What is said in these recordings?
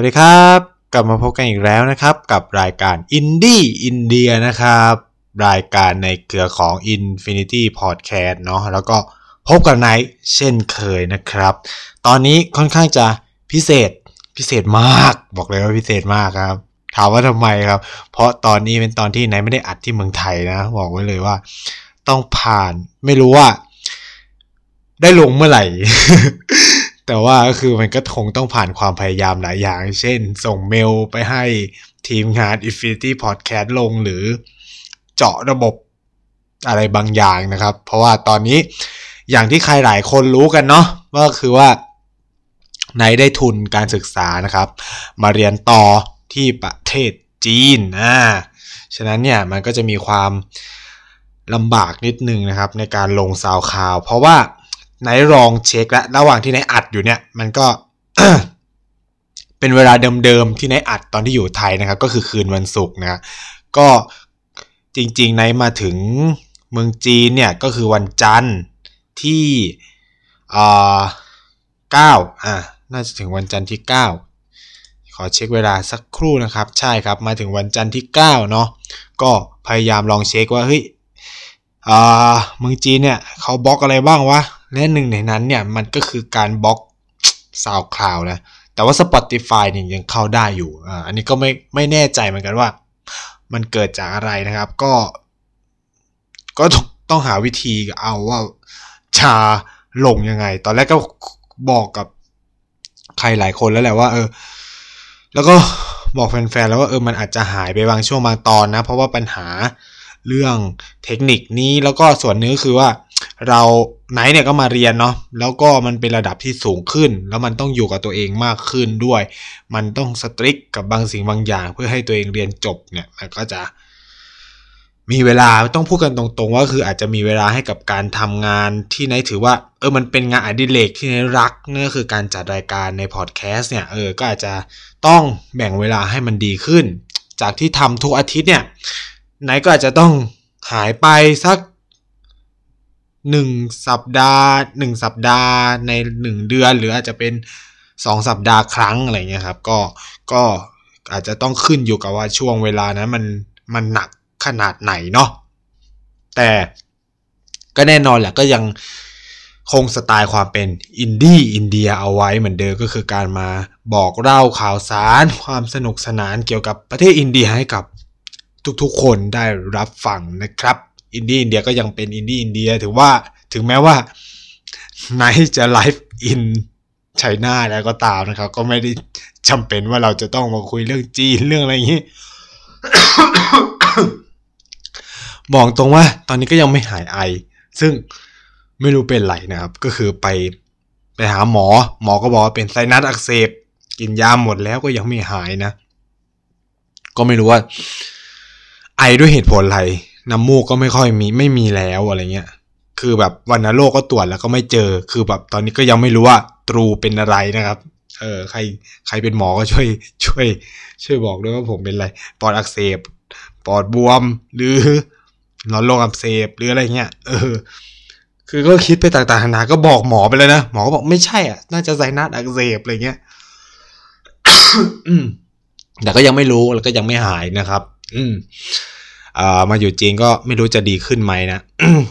สวัสดีครับ กลับมาพบกันอีกแล้วนะครับ กับรายการอินดี้อินเดียนะครับ รายการในเครือของ Infinity Podcast เนาะแล้วก็พบกับไนท์เช่นเคยนะครับ ตอนนี้ค่อนข้างจะพิเศษพิเศษมาก บอกเลยว่าพิเศษมากครับ ถามว่าทำไมครับ เพราะตอนนี้เป็นตอนที่ไนท์ไม่ได้อัดที่เมืองไทยนะ บอกไว้เลยว่า ต้องผ่านไม่รู้ว่า ได้ลงเมื่อไหร่ แต่ว่าก็คือมันก็คงต้องผ่านความพยายามหลายอย่าง เช่น ส่งเมลไปให้ทีมงาน Infinity Podcast ลงหรือเจาะระบบอะไรบางอย่างนะครับ เพราะว่าตอนนี้อย่างที่ใครหลายคนรู้กันเนาะก็คือว่าในได้ทุนการศึกษานะครับ มาเรียนต่อที่ประเทศจีนอ่าฉะนั้นเนี่ยมันก็จะมีความลำบากนิดนึงนะครับในการลงซาวคาว เพราะว่า ไหนลองเช็คแล้วระหว่างที่ไหนอัดอยู่เนี่ย มันก็เป็นเวลาเดิมๆที่ไนอัดตอนที่อยู่ไทยนะครับ ก็คือคืนวันศุกร์นะก็จริงๆไนมาถึงเมืองจีนเนี่ยก็คือวันจันทร์ที่เก้าอ่าน่าจะถึงวันจันทร์ที่เก้าขอเช็คเวลาสักครู่นะครับ ใช่ครับมาถึงวันจันทร์ที่เก้าเนาะก็พยายามลองเช็คว่าเฮ้ยเมืองจีนเนี่ยเขาบล็อกอะไรบ้างวะ และหนึ่งในนั้นเนี่ยมันก็คือการบล็อก SoundCloud นะแต่ว่า Spotify เนี่ยยังเข้าได้อยู่อ่าอันนี้ก็ไม่ไม่แน่ใจเหมือนกันว่า มันเกิดจากอะไรนะครับ ก็ ก็ต้องต้องหาวิธีเอาว่าจะลงยังไง ตอนแรกก็บอกกับใครหลายคนแล้วแหละว่า เออ แล้วก็บอกแฟนๆแล้วว่าเออมันอาจจะหายไปบางช่วงบางตอนนะ เพราะว่าปัญหาเรื่องเทคนิคนี้แล้วก็ส่วนนึงก็คือว่า เราไหนเนี่ยก็มาเรียนเนาะแล้วก็มันเป็นระดับที่สูงขึ้น แล้วมันต้องอยู่กับตัวเองมากขึ้นด้วย มันต้องสตริกกับบางสิ่งบางอย่าง เพื่อให้ตัวเองเรียนจบเนี่ยมันก็จะ มีเวลาต้องพูดกันตรงๆว่าคืออาจจะมีเวลาให้กับการทำงานที่ไหนถือว่า เออมันเป็นงานอดิเรกที่ไหนรักนั่นก็คือการจัดรายการในพอดแคสต์เนี่ยเออก็อาจจะต้องแบ่งเวลาให้มันดีขึ้น จากที่ทำทุกอาทิตย์เนี่ยไหนก็อาจจะต้องหายไปสัก หนึ่งสัปดาห์หนึ่งสัปดาห์ในหนึ่งเดือน หรืออาจจะเป็นสองสัปดาห์ครั้งอะไรเงี้ยครับ ก็ก็อาจจะต้องขึ้นอยู่กับว่าช่วงเวลานั้นมันมันหนักขนาดไหนเนาะแต่ก็แน่นอนแหละก็ยังคงสไตล์ความเป็นอินดี้อินเดียเอาไว้เหมือนเดิมก็คือการมาบอกเล่าข่าวสารความสนุกสนานเกี่ยวกับประเทศอินเดียให้กับทุกๆคนได้รับฟังนะครับ อินดี้อินเดียก็ยังเป็นอินดี้อินเดียถือว่าถึงแม้ว่าไนจะ live in China แล้วก็ตามนะครับ ก็ไม่ได้จำเป็นว่าเราจะต้องมาคุยเรื่องจีนเรื่องอะไรอย่างนี้บอกตรงว่า ตอนนี้ก็ยังไม่หายไอ ซึ่งไม่รู้เป็นไรนะครับ ก็คือไปไปหาหมอ หมอก็บอกว่าเป็นไซนัสอักเสบกินยาหมดแล้วก็ยังไม่หายนะ ก็ไม่รู้ว่า ไอด้วยเหตุผลอะไร น้ำมูกก็ไม่ค่อยมีไม่มีแล้วอะไรเงี้ย คือแบบวันนโรคก็ตรวจแล้วก็ไม่เจอ คือแบบตอนนี้ก็ยังไม่รู้ว่าตรูเป็นอะไรนะครับ เออใครใครเป็นหมอก็ช่วย ช่วย ช่วยบอกด้วยว่าผมเป็นอะไรปอดอักเสบปอดบวม หรือหลอดลมอักเสบหรืออะไรเงี้ยเออ คือก็คิดไปต่างๆนานาก็บอกหมอไปเลยนะหมอก็บอกไม่ใช่อะ น่าจะไซนัสอักเสบอะไรเงี้ยแต่ก็ยังไม่รู้แล้วก็ยังไม่หายนะครับ อืม มาอยู่จีนก็ไม่รู้จะดีขึ้นไหมนะ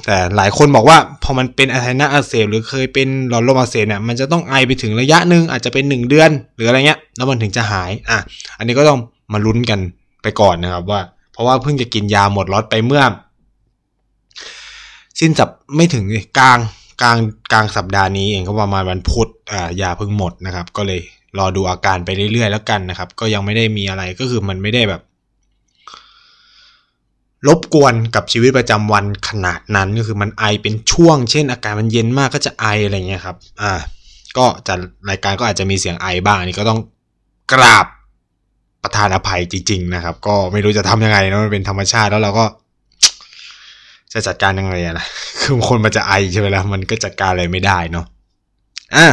แต่หลายคนบอกว่าพอมันเป็นไซนัสอักเสบหรือเคยเป็นหลอดลมอักเสบเนี่ยมันจะต้องไอไปถึงระยะหนึ่งอาจจะเป็นหนึ่งเดือน หรืออะไรเงี้ยแล้วมันถึงจะหายอะอันนี้ก็ต้องมาลุ้นกันไปก่อนนะครับว่า เพราะว่าเพิ่งจะกินยาหมดล็อตไปเมื่อ สิ้นสัปไม่ถึงกลางกลางกลางสัปดาห์นี้เองก็ประมาณวันพุธอ่ายาเพิ่งหมดนะครับ ก็เลยรอดูอาการไปเรื่อยๆแล้วกันนะครับ ก็ยังไม่ได้มีอะไรก็คือมันไม่ได้แบบ รบกวนกับชีวิตประจำวันขนาดนั้นก็คือมันไอเป็นช่วง เช่น อากาศมันเย็นมากก็จะไออะไรเงี้ยครับ อ่า ก็จะรายการก็อาจจะมีเสียงไอบ้างอันนี้ก็ต้องกราบประธานอภัยจริง ๆ นะครับ ก็ไม่รู้จะทำยังไงนะมันเป็นธรรมชาติแล้วเราก็ จะจัดการยังไงอะนะคือคนมันจะไอใช่ไหมล่ะมันก็จัดการอะไรไม่ได้เนาะอะ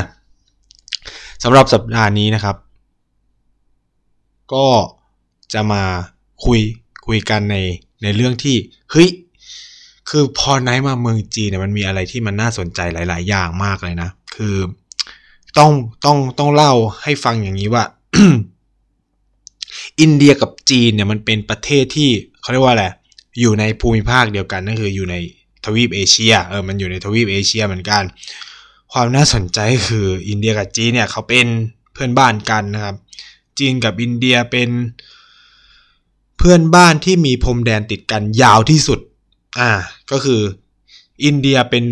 สำหรับสัปดาห์นี้นะครับ ก็จะมาคุยคุยกันใน ในเรื่องที่เฮ้ยคือพอไนท์มาเมืองจีนเนี่ยมันมีอะไรที่มันน่าสนใจหลาย ๆ อย่างมากเลยนะ คือต้องต้องต้องเล่าให้ฟังอย่างนี้ว่า อินเดียกับจีนเนี่ยมันเป็นประเทศที่เขาเรียกว่าอะไรอยู่ในภูมิภาคเดียวกันนั่นคืออยู่ในทวีปเอเชียเออมันอยู่ในทวีปเอเชียเหมือนกัน ความน่าสนใจคืออินเดียกับจีนเนี่ยเขาเป็นเพื่อนบ้านกันนะครับ จีนกับอินเดียเป็น เพื่อนบ้านที่มีพรมแดนติดกันยาวที่สุด อ่า ก็คืออินเดียเป็น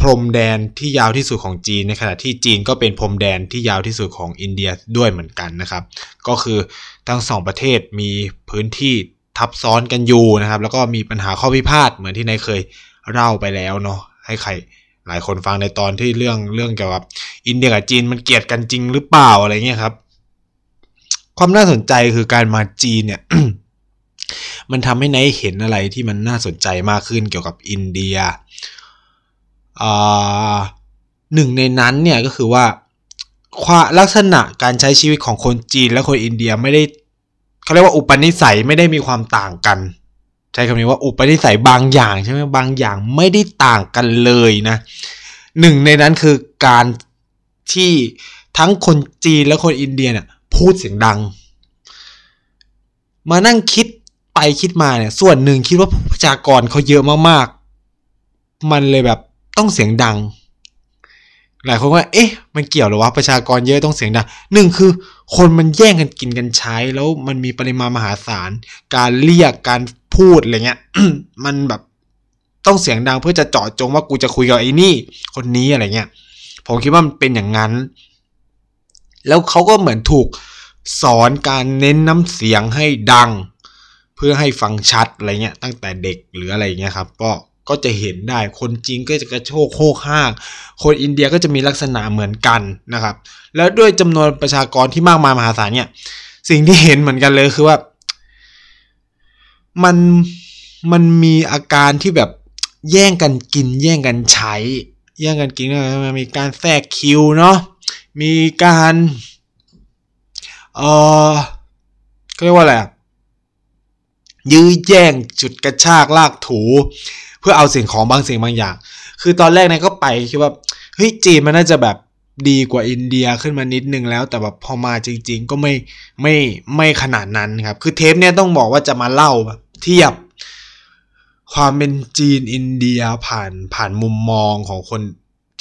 พรมแดนที่ยาวที่สุดของจีนในขณะที่จีนก็เป็นพรมแดนที่ยาวที่สุดของอินเดียด้วยเหมือนกันนะครับ ก็คือทั้งสองประเทศมีพื้นที่ทับซ้อนกันอยู่นะครับ แล้วก็มีปัญหาข้อพิพาทเหมือนที่นายเคยเล่าไปแล้วเนาะให้ใครหลายคนฟังในตอนที่เรื่องเรื่องเกี่ยวกับอินเดียกับจีนมันเกลียดกันจริงหรือเปล่าอะไรเงี้ยครับ ความน่าสนใจคือการมาจีนเนี่ยมันทำให้นายเห็นอะไรที่มันน่าสนใจมากขึ้นเกี่ยวกับอินเดียหนึ่งในนั้นเนี่ยก็คือว่าความลักษณะการใช้ชีวิตของคนจีนและคนอินเดียไม่ได้เขาเรียกว่าอุปนิสัยไม่ได้มีความต่างกัน ใช้คำนี้ว่าอุปนิสัยบางอย่างใช่ไหมบางอย่างไม่ได้ต่างกันเลยนะหนึ่งในนั้นคือการที่ทั้งคนจีนและคนอินเดียเนี่ย พูดเสียงดัง มานั่งคิดไปคิดมาเนี่ย ส่วนหนึ่งคิดว่าประชากรเขาเยอะมากๆ มันเลยแบบต้องเสียงดัง หลายคนว่า เอ๊ะ มันเกี่ยวหรอวะประชากรเยอะต้องเสียงดังหนึ่งคือ คนมันแย่งกันกินกันใช้ แล้วมันมีปริมาณมหาศาล การเรียกการพูดอะไรเงี้ยมันแบบต้องเสียงดังเพื่อจะเจาะจงว่ากูจะคุยกับไอ้นี่ คนนี้อะไรเงี้ยผมคิดว่ามันเป็นอย่างนั้น แล้วเขาก็เหมือนถูกสอนการเน้นน้ำเสียงให้ดัง เพื่อให้ฟังชัดอะไรเงี้ยตั้งแต่เด็กหรืออะไรเงี้ยครับ ก็ก็จะเห็นได้คนจีนก็จะกระโชกโคกห้าง คนอินเดียก็จะมีลักษณะเหมือนกันนะครับ แล้วด้วยจำนวนประชากรที่มากมายมหาศาลเนี่ย สิ่งที่เห็นเหมือนกันเลยคือว่า มันมันมีอาการที่แบบแย่งกันกิน แย่งกันใช้ แย่งกันกินมันมีการแทรกคิวเนาะ มีการเออเรียกว่าอะไรยื้อแย่งจุดกระชากลากถู เพื่อเอาสิ่งของบางสิ่งบางอย่าง คือตอนแรกนายก็ไปคิดว่าเฮ้ยจีนมันน่าจะแบบดีกว่าอินเดียขึ้นมานิดนึงแล้ว แต่แบบพอมาจริง ๆ ก็ไม่ไม่ไม่ขนาดนั้นครับ คือเทปเนี้ยต้องบอกว่าจะมาเล่าแบบเทียบความเป็นจีนอินเดียผ่านผ่านมุมมองของคน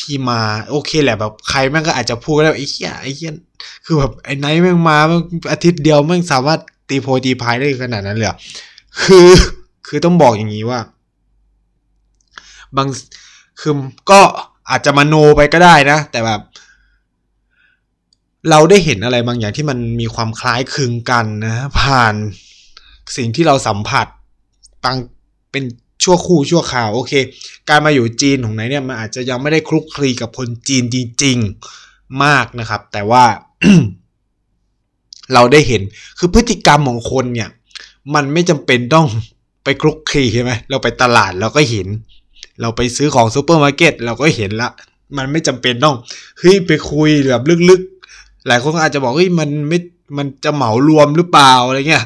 ที่มาโอเคแหละแบบใครแม่งก็อาจจะพูดแล้วไอ้เหี้ยไอ้เหี้ยคือแบบไอ้ไนท์แม่งมาอาทิตย์เดียวแม่งสามารถตีโพตีพายได้ขนาดนั้นเลยคือคือต้องบอกอย่างนี้ว่า บางคือก็อาจจะมาโนไปก็ได้นะ แต่แบบ เราได้เห็นอะไรบางอย่างที่มันมีความคล้ายคลึงกันนะ ผ่านสิ่งที่เราสัมผัสมันเป็น ชั่วครู่ชั่วคราวโอเค การมาอยู่จีนของไนเนี่ยมันอาจจะยังไม่ได้คลุกคลีกับคนจีนจริงๆมากนะครับ แต่ว่าเราได้เห็นคือพฤติกรรมของคนเนี่ย มันไม่จำเป็นต้องไปคลุกคลีใช่ไหมเราไปตลาดเราก็เห็น เราไปซื้อของซูเปอร์มาร์เก็ตเราก็เห็นละ มันไม่จำเป็นต้องเฮ้ยไปคุยแบบลึกๆ หลายคนอาจจะบอกเฮ้ยมันไม่มันจะเหมารวมหรือเปล่าอะไรเงี้ย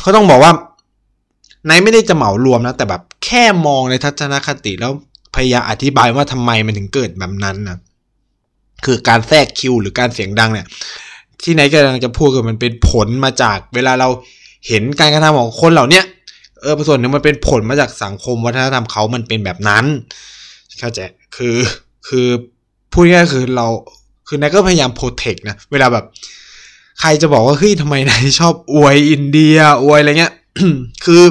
เขาต้องบอกว่าไนไม่ได้จะเหมารวมนะ แต่แบบแค่มองในทัศนคติแล้วพยายามอธิบายว่าทำไมมันถึงเกิดแบบนั้นนะคือการแทรกคิวหรือการเสียงดังเนี่ย ที่ไหนกำลังจะพูดคือมันเป็นผลมาจากเวลาเราเห็นการกระทำของคนเหล่านี้เออส่วนหนึ่งมันเป็นผลมาจากสังคมวัฒนธรรมเขามันเป็นแบบนั้นเข้าใจคือคือพูดง่ายคือเราคือนก็พยายามโปรเทคนะเวลาแบบ ใครจะบอกว่าเฮ้ยทำไมนายชอบอวยอินเดียอวยอะไรเงี้ย คือ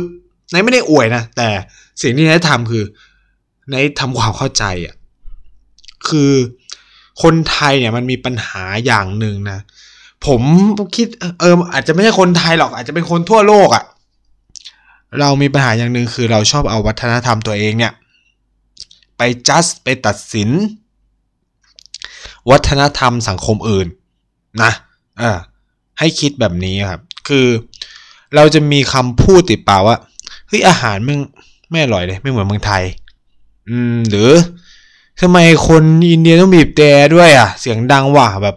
นายไม่ได้อวยนะแต่สิ่งที่นายทำคือนายทำความเข้าใจอะคือคนไทยเนี่ยมันมีปัญหาอย่างหนึ่งนะ ผมคิดเอออาจจะไม่ใช่คนไทยหรอก อาจจะเป็นคนทั่วโลกอะ่ะ เรามีปัญหาอย่างหนึ่งคือเราชอบเอาวัฒนธรรมตัวเองเนี่ย ไปจัดไปตัดสิน วัฒนธรรมสังคมอื่น นะเออ ให้คิดแบบนี้ครับ คือ เราจะมีคำพูดติดปากว่าเฮ้ยอาหารมึงไม่อร่อยเลย ไม่เหมือนเมืองไทย อืม หรือทำไมคนอินเดียต้องบีบแต่ด้วยอะ เสียงดังว่ะแบบ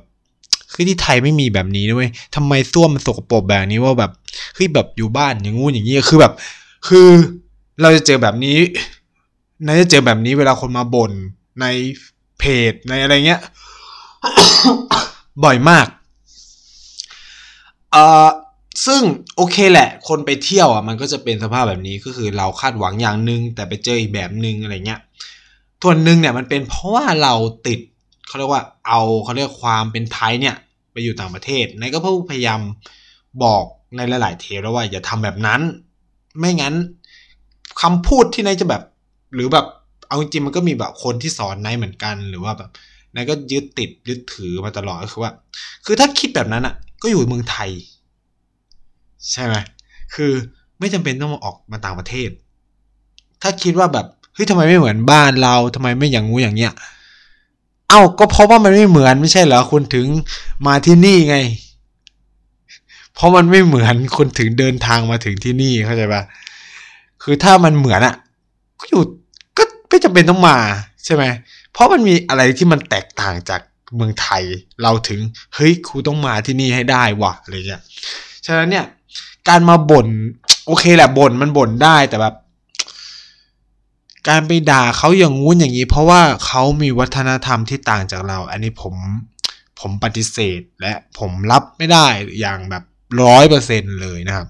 คือที่ไทยไม่มีแบบนี้ด้วยทำไมส้วมมันสกปรกแบบนี้ว่าแบบเฮ้ยแบบอยู่บ้านอย่างงู้นอย่างนี้คือแบบ คือเราจะเจอแบบนี้นายจะเจอแบบนี้เวลาคนมาบ่นในเพจในอะไรเงี้ย บ่อยมาก เอ่อซึ่งโอเคแหละ คนไปเที่ยวอะมันก็จะเป็นสภาพแบบนี้ก็คือเราคาดหวังอย่างหนึ่งแต่ไปเจออีกแบบหนึ่งอะไรเงี้ยส่วนหนึ่งเนี่ยมันเป็นเพราะว่าเราติดเขาเรียกว่าเอาเขาเรียกความเป็นไทยเนี่ยไปอยู่ต่างประเทศนายก็พยายามบอกในหลาย ๆ เทปแล้วว่าอย่าทำแบบนั้น ไม่งั้นคำพูดที่นายจะแบบ หรือแบบเอาจริงมันก็มีแบบคนที่สอนนายเหมือนกันหรือว่าแบบนายก็ยึดติดยึดถือมาตลอดก็คือว่า คือถ้าคิดแบบนั้นอะ ก็อยู่เมืองไทย ใช่ไหมคือไม่จำเป็นต้องมาออกมาต่างประเทศ ถ้าคิดว่าแบบเฮ้ยทำไมไม่เหมือนบ้านเราทำไมไม่อย่างงูอย่างเงี้ยเอ้าก็เพราะว่ามันไม่เหมือนไม่ใช่เหรอคุณถึงมาที่นี่ไง เพราะมันไม่เหมือนคุณถึงเดินทางมาถึงที่นี่เข้าใจปะคือถ้ามันเหมือนอะก็อยู่ก็ไม่จำเป็นต้องมาใช่ไหมเพราะมันมีอะไรที่มันแตกต่างจาก เมืองไทย เราถึงเฮ้ยครูต้องมาที่นี่ให้ได้วะอะไรเงี้ยฉะนั้นเนี่ย การมาบ่นโอเคแหละบ่นมันบ่นได้แต่แบบ การไปด่าเขาอย่างงู้นอย่างนี้ เพราะว่าเขามีวัฒนธรรมที่ต่างจากเรา อันนี้ผมผมปฏิเสธและผมรับไม่ได้อย่างแบบร้อยเปอร์เซ็นเลยนะครับ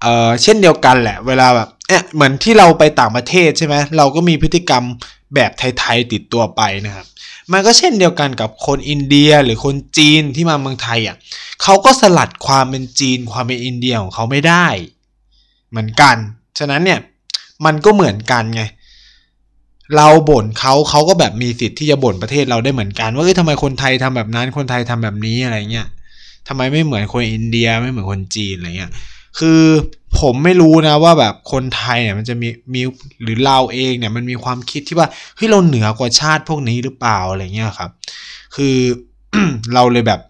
เอ่อเช่นเดียวกันแหละ เวลาแบบเนี่ยเหมือนที่เราไปต่างประเทศใช่ไหมเราก็มีพฤติกรรมแบบไทยๆติดตัวไปนะครับ มันก็เช่นเดียวกันกับคนอินเดียหรือคนจีนที่มาเมืองไทยอะเขาก็สลัดความเป็นจีนความเป็นอินเดียของเขาไม่ได้ เหมือนกัน ฉะนั้นเนี่ยมันก็เหมือนกันไงเราบ่นเขาเขาก็แบบมีสิทธิ์ที่จะบ่นประเทศเราได้เหมือนกัน ว่าเอ้ยทำไมคนไทยทำแบบนั้นคนไทยทำแบบนี้อะไรเงี้ยทำไมไม่เหมือนคนอินเดียไม่เหมือนคนจีนอะไรเงี้ย คือผมไม่รู้นะว่าแบบคนไทยเนี่ยมันจะมีมีหรือเราเองเนี่ยมันมีความคิดที่ว่าเฮ้ยเราเหนือกว่าชาติพวกนี้หรือเปล่าอะไรเงี้ยครับ คือเราเลยแบบ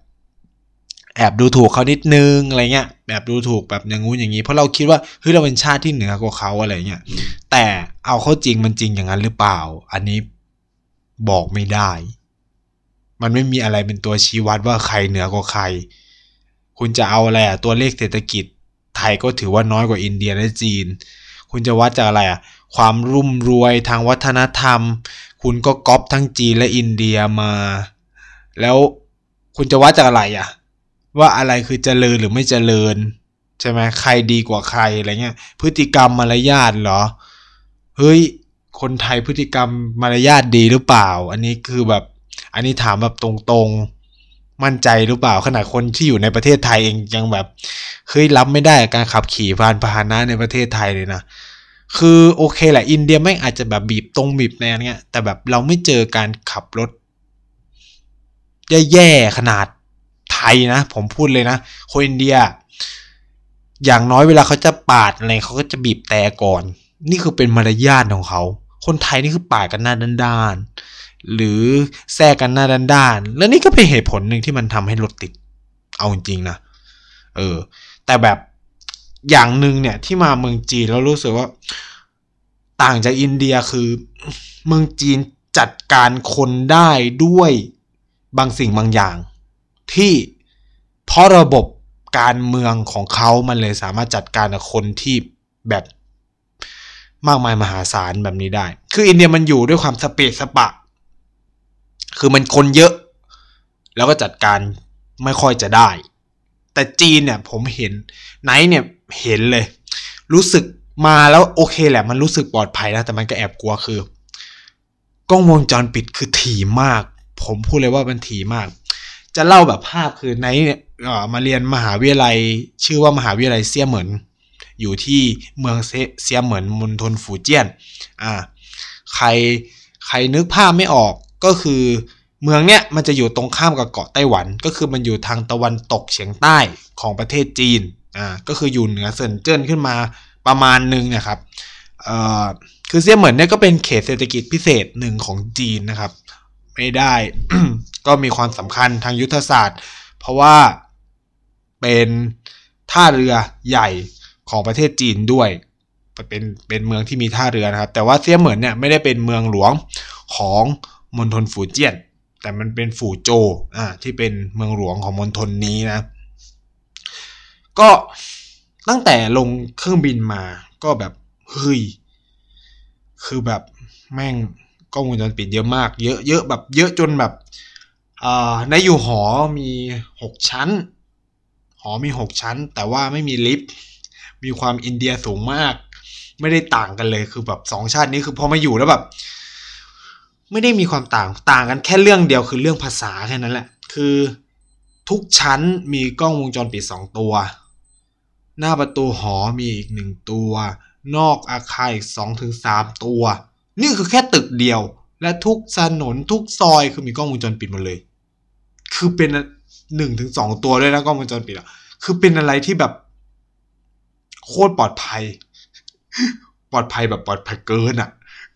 แอบดูถูกเขานิดนึงอะไรเงี้ยแบบดูถูกแบบอย่างงู้นอย่างนี้ เพราะเราคิดว่าเฮ้ยเราเป็นชาติที่เหนือกว่าเขาอะไรเงี้ยแต่เอาเข้าจริงมันจริงอย่างนั้นหรือเปล่า อันนี้บอกไม่ได้ มันไม่มีอะไรเป็นตัวชี้วัดว่าใครเหนือกว่าใคร คุณจะเอาอะไรอะตัวเลขเศรษฐกิจ ไทยก็ถือว่าน้อยกว่าอินเดียและจีน คุณจะวัดจากอะไรอะความรุ่มรวยทางวัฒนธรรม คุณก็ก๊อปทั้งจีนและอินเดียมา แล้วคุณจะวัดจากอะไรอะว่าอะไรคือเจริญหรือไม่เจริญใช่ไหมใครดีกว่าใครอะไรเงี้ย พฤติกรรมมารยาทเหรอเฮ้ยคนไทยพฤติกรรมมารยาทดีหรือเปล่า อันนี้คือแบบ อันนี้ถามแบบตรงๆ มั่นใจหรือเปล่าขนาดคนที่อยู่ในประเทศไทยเองยังแบบเฮ้ยรับไม่ได้การขับขี่พานพาหนะในประเทศไทยเลยนะคือโอเคแหละ อินเดียไม่อาจจะแบบบีบตรงบีบแนวเนี้ย แต่แบบเราไม่เจอการขับรถแย่ๆขนาดไทยนะ ผมพูดเลยนะคนอินเดีย อย่างน้อยเวลาเขาจะปาดอะไรเขาก็จะบีบแต่ก่อน นี่คือเป็นมารยาทของเขา คนไทยนี่คือปาดกันหน้าด้านๆ หรือแทรกกันหน้าด้านๆแล้วนี่ก็เป็นเหตุผลหนึ่งที่มันทำให้รถติด เอาจริงๆนะเออ แต่แบบอย่างหนึ่งเนี่ยที่มาเมืองจีนแล้วรู้สึกว่า ต่างจากอินเดียคือ เมืองจีนจัดการคนได้ด้วยบางสิ่งบางอย่าง ที่เพราะระบบการเมืองของเขามันเลยสามารถจัดการกับคนที่แบบมากมายมหาศาลแบบนี้ได้ คืออินเดียมันอยู่ด้วยความสเปซสปะ คือมันคนเยอะ แล้วก็จัดการไม่ค่อยจะได้ แต่จีนเนี่ยผมเห็นไนท์เนี่ยเห็นเลย รู้สึกมาแล้วโอเคแหละ มันรู้สึกปลอดภัยนะ แต่มันก็แอบกลัวคือกล้องวงจรปิดคือถี่มาก ผมพูดเลยว่ามันถี่มาก จะเล่าแบบภาพคือไนท์เนี่ยมาเรียนมหาวิทยาลัย ชื่อว่ามหาวิทยาลัยเซี่ยเหมินอยู่ที่เมืองเซียเหมินมณฑลฝูเจี้ยน อ่า ใคร ใครนึกภาพไม่ออก ก็คือเมืองเนี้ยมันจะอยู่ตรงข้ามกับเกาะไต้หวัน ก็คือมันอยู่ทางตะวันตกเฉียงใต้ของประเทศจีนอ่าก็คืออยู่เหนือเซินเจิ้นขึ้นมาประมาณนึงนะครับเอ่อคือเซี่ยเหมินเนี่ยก็เป็นเขตเศรษฐกิจพิเศษหนึ่งของจีนนะครับ ไม่ได้ก็มีความสำคัญทางยุทธศาสตร์ เพราะว่าเป็นท่าเรือใหญ่ของประเทศจีนด้วย เป็นเป็นเมืองที่มีท่าเรือนะครับ แต่ว่าเซี่ยเหมินเนี่ยไม่ได้เป็นเมืองหลวงของ มณฑลฝูเจี้ยน แต่มันเป็นฝูโจอ่าที่เป็นเมืองหลวงของมณฑลนี้นะ ก็ตั้งแต่ลงเครื่องบินมาก็แบบเฮ้ยคือแบบแม่งกล้องวงจรปิดเยอะมาก เยอะเยอะแบบเยอะจนแบบอ่าในอยู่หอมีหกชั้น หอมีหกชั้น แต่ว่าไม่มีลิฟต์มีความอินเดียสูงมาก ไม่ได้ต่างกันเลยคือแบบสองชาตินี้คือพอมาอยู่แล้วแบบ ไม่ได้มีความต่างต่างกันแค่เรื่องเดียวคือเรื่องภาษาแค่นั้นแหละ คือทุกชั้นมีกล้องวงจรปิดสองตัว หน้าประตูหอมีอีกหนึ่งตัว นอกอาคารอีกสองถึงสามตัว นี่คือแค่ตึกเดียว และทุกถนนทุกซอยคือมีกล้องวงจรปิดหมดเลย คือเป็นหนึ่งถึงสองตัวด้วยนะกล้องวงจรปิดอะคือเป็นอะไรที่แบบ โคตรปลอดภัย ปลอดภัยแบบปลอดภัยเกินอะ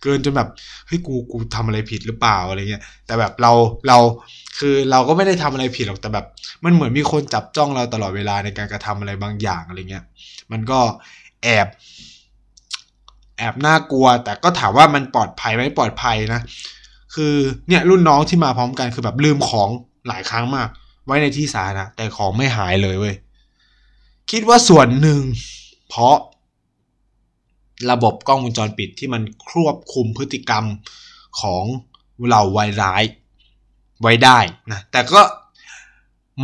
เกินจนแบบเฮ้ยกูกูทำอะไรผิดหรือเปล่าอะไรเงี้ยแต่แบบเราเราคือเราก็ไม่ได้ทำอะไรผิดหรอกแต่แบบ มันเหมือนมีคนจับจ้องเราตลอดเวลาในการกระทำอะไรบางอย่างอะไรเงี้ยมันก็แอบแอบน่ากลัว แต่ก็ถามว่ามันปลอดภัยไหมปลอดภัยนะ คือเนี่ยรุ่นน้องที่มาพร้อมกันคือแบบลืมของหลายครั้งมาก ไว้ในที่สาธารณะแต่ของไม่หายเลยเว้ยคิดว่าส่วนหนึ่ง เพราะ ระบบกล้องวงจรปิดที่มันควบคุมพฤติกรรมของเหล่าวัยร้ายไว้ได้นะแต่ก็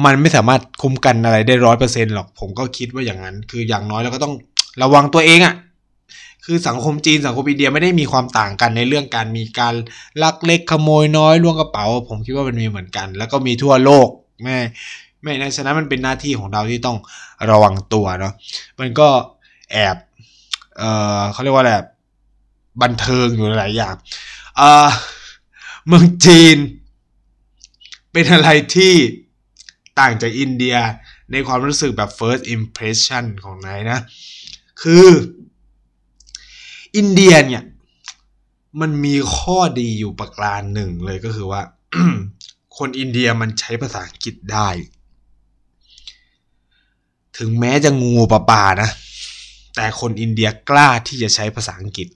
มันไม่สามารถคุมกันอะไรได้ร้อยเปอร์เซ็นหรอก ผมก็คิดว่าอย่างนั้น คืออย่างน้อยเราก็ต้องระวังตัวเองอะ่ะคือสังคมจีนสังคมอินเดียไม่ได้มีความต่างกันในเรื่องการมีการลักเล็กขโมยน้อยล่วงกระเป๋า ผมคิดว่ามันมีเหมือนกัน แล้วก็มีทั่วโลกแม่ไม่ในฉะนั้นมันเป็นหน้าที่ของเราที่ต้องระวังตัวเนาะมันก็แอบ เออเขาเรียกว่าอะไรบันเทิงอยู่หลายอย่างเออเมืองจีน เป็นอะไรที่ต่างจากอินเดียในความรู้สึกแบบ first impression ของนายนะ คืออินเดียเนี่ย มันมีข้อดีอยู่ประการหนึ่งเลยก็คือว่า คนอินเดียมันใช้ภาษาอังกฤษได้ ถึงแม้จะงูปลาปานะ แต่คนอินเดียกล้าที่จะใช้ภาษาอังกฤษ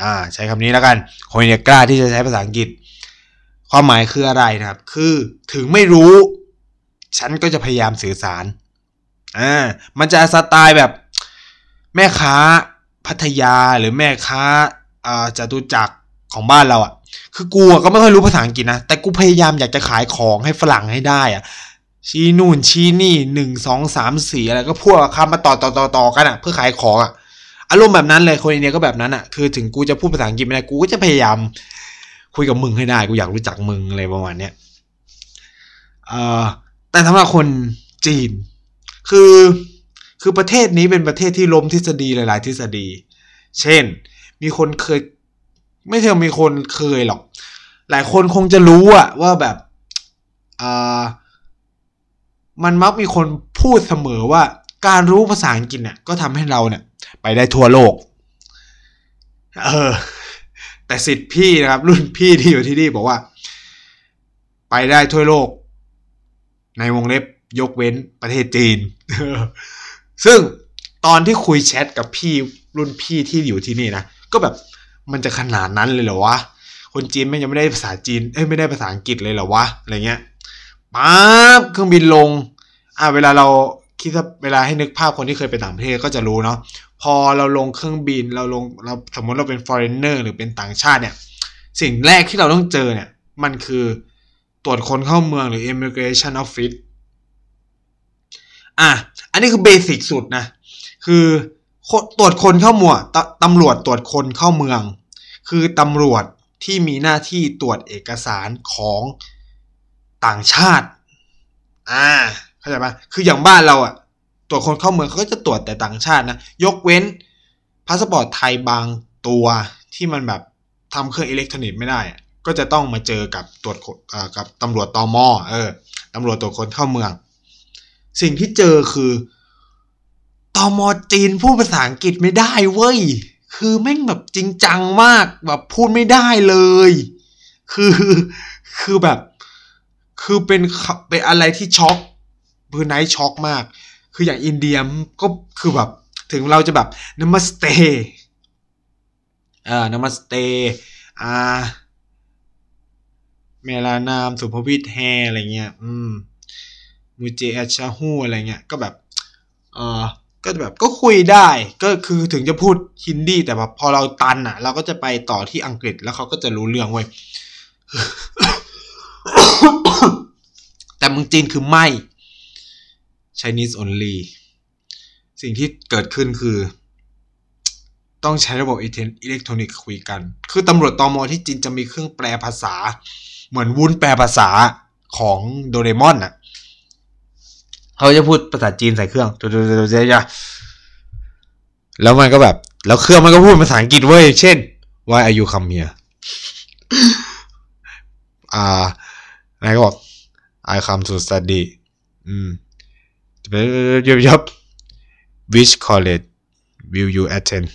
อ่าใช้คำนี้แล้วกัน คนอินเดียกล้าที่จะใช้ภาษาอังกฤษ ความหมายคืออะไรนะครับ คือถึงไม่รู้ ฉันก็จะพยายามสื่อสารอ่ามันจะสไตล์แบบแม่ค้าพัทยาหรือแม่ค้าอ่าจตุจักรของบ้านเราอะ่ะ คือกูก็ไม่ค่อยรู้ภาษาอังกฤษนะ แต่กูพยายามอยากจะขายของให้ฝรั่งให้ได้อะ่ะ ชี้นู่นชี้นี่หนึ่งสองสามสี่อะไรก็พูดคำมาต่อต่อต่อต่อกันอะ เพื่อขายของอะอารมณ์แบบนั้นเลยคนอินเดียก็แบบนั้นอะคือถึงกูจะพูดภาษาอังกฤษไม่ได้กูก็จะพยายาม คุยกับมึงให้ได้กูอยากรู้จักมึงอะไรประมาณเนี้ยเอ่อแต่สำหรับคนจีน คือคือประเทศนี้เป็นประเทศที่ล้มทฤษฎีหลาย ๆ ทฤษฎี เช่น มีคนเคย ไม่ใช่มีคนเคยหรอก หลายคนคงจะรู้อะว่าแบบอ่า มันมักมีคนพูดเสมอว่าการรู้ภาษาอังกฤษเนี่ยก็ทำให้เราเนี่ย ไปได้ทั่วโลก เออ แต่สิทธิ์พี่นะครับ รุ่นพี่ที่อยู่ที่นี่บอกว่า ไปได้ทั่วโลก ในวงเล็บยกเว้นประเทศจีน ซึ่งตอนที่คุยแชทกับพี่รุ่นพี่ที่อยู่ที่นี่นะ ก็แบบมันจะขนาดนั้นเลยเหรอวะ คนจีนไม่ยังไม่ได้ภาษาจีน เอ้ยไม่ได้ภาษาอังกฤษเลยเหรอวะ อะไรเงี้ย ปั๊บเครื่องบินลง อ่าเวลาเราคิดว่าเวลาให้นึกภาพคนที่เคยไปต่างประเทศก็จะรู้เนาะพอเราลงเครื่องบินเราลงเราสมมติเราเป็น foreigner หรือเป็นต่างชาติเนี่ย สิ่งแรกที่เราต้องเจอเนี่ย มันคือตรวจคนเข้าเมืองหรือ immigration office อะ อันนี้คือเบสิกสุดนะ คือตรวจคนเข้าเมืองตำรวจตรวจคนเข้าเมือง คือตำรวจที่มีหน้าที่ตรวจเอกสารของ ต่างชาติ อ่า เข้าใจปะคืออย่างบ้านเราอะตรวจคนเข้าเมืองเขาก็จะตรวจแต่ต่างชาตินะ ยกเว้นพาสปอร์ตไทยบางตัวที่มันแบบทำเครื่องอิเล็กทรอนิกส์ไม่ได้ ก็จะต้องมาเจอกับตรวจกับตำรวจตอมอเออตำรวจตรวจคนเข้าเมือง สิ่งที่เจอคือตอมอจีนพูดภาษาอังกฤษไม่ได้เว้ย คือแม่งแบบจริงจังมากแบบพูดไม่ได้เลย คือคือแบบ คือเป็นเป็นอะไรที่ช็อกคือไนท์ช็อกมาก คืออย่างอินเดียก็คือแบบ ถึงเราจะแบบนมัสเตอ่านมัสเตอ่าเมลานามสุภวิทย์แฮอะไรเงี้ย อืมมูเจอชาฮูอะไรเงี้ย ก็แบบ เออก็แบบก็คุยได้ ก็คือถึงจะพูดฮินดี แต่แบบพอเราตันอะ เราก็จะไปต่อที่อังกฤษแล้วเขาก็จะรู้เรื่องเว้ย แต่เมืองจีนคือไม่ Chinese only สิ่งที่เกิดขึ้นคือ ต้องใช้ระบบอิเล็กทรอนิกส์คุยกัน คือตำรวจตอมอที่จีนจะมีเครื่องแปลภาษา เหมือนวุ้นแปลภาษาของโดเรมอนน่ะเขาจะพูดภาษาจีนใส่เครื่องแล้วมันก็แบบ แล้วเครื่องมันก็พูดภาษาอังกฤษเว้ย เช่น why are you come here อ่า นายก็บอก I come to study อืมยับยับ which college will you attend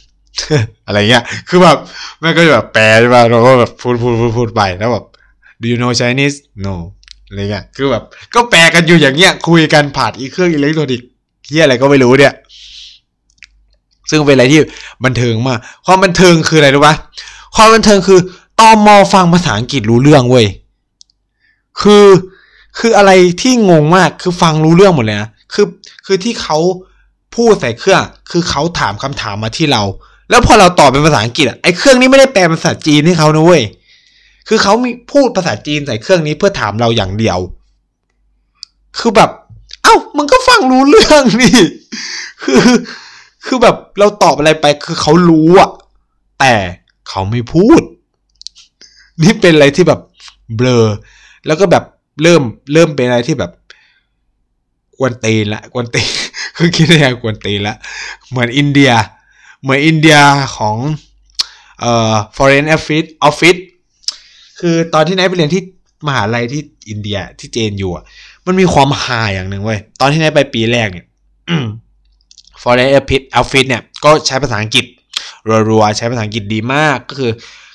อะไรเงี้ย คือแบบแม่ก็แบบแปลใช่ป่ะเราก็แบบพูดพูดพูดพูดไปแล้วแบบ do you know Chinese no อะไรเงี้ย คือแบบ ก็แปลกันอยู่อย่างเงี้ย คุยกันผ่านอีเครื่องอิเล็กทรอนิกส์เฮียอะไรก็ไม่รู้เนี่ย ซึ่งเป็นอะไรที่บันเทิงมาก ความบันเทิงคืออะไรรู้ปะความบันเทิงคือตอมอฟังภาษาอังกฤษรู้เรื่องเว้ย คือคืออะไรที่งงมากคือฟังรู้เรื่องหมดเลยนะคือคือที่เขาพูดใส่เครื่อง คือเขาถามคำถามมาที่เรา แล้วพอเราตอบเป็นภาษาอังกฤษอะไอ้เครื่องนี้ไม่ได้แปลภาษาจีนให้เขานะเว้ยคือเขามีพูดภาษาจีนใส่เครื่องนี้เพื่อถามเราอย่างเดียว คือแบบ เอ้ามึงก็ฟังรู้เรื่องนี่คือคือแบบเราตอบอะไรไปคือเขารู้อะแต่เขาไม่พูด นี่เป็นอะไรที่แบบเบลอ แล้วก็แบบเริ่มเริ่มเป็นอะไรที่แบบกวนตีนละกวนตีนคือคิดได้ยังกวนตีนละเหมือนอินเดีย เหมือนอินเดียของเอ่อ foreign office office คือตอนที่นายไปเรียนที่มหาลัยที่อินเดียที่เจนอยู่อะ มันมีความฮาอย่างหนึ่งเว้ย ตอนที่นายไปปีแรกเนี่ย foreign office office เนี่ย ก็ใช้ภาษาอังกฤษรัวๆใช้ภาษาอังกฤษดีมากก็คือ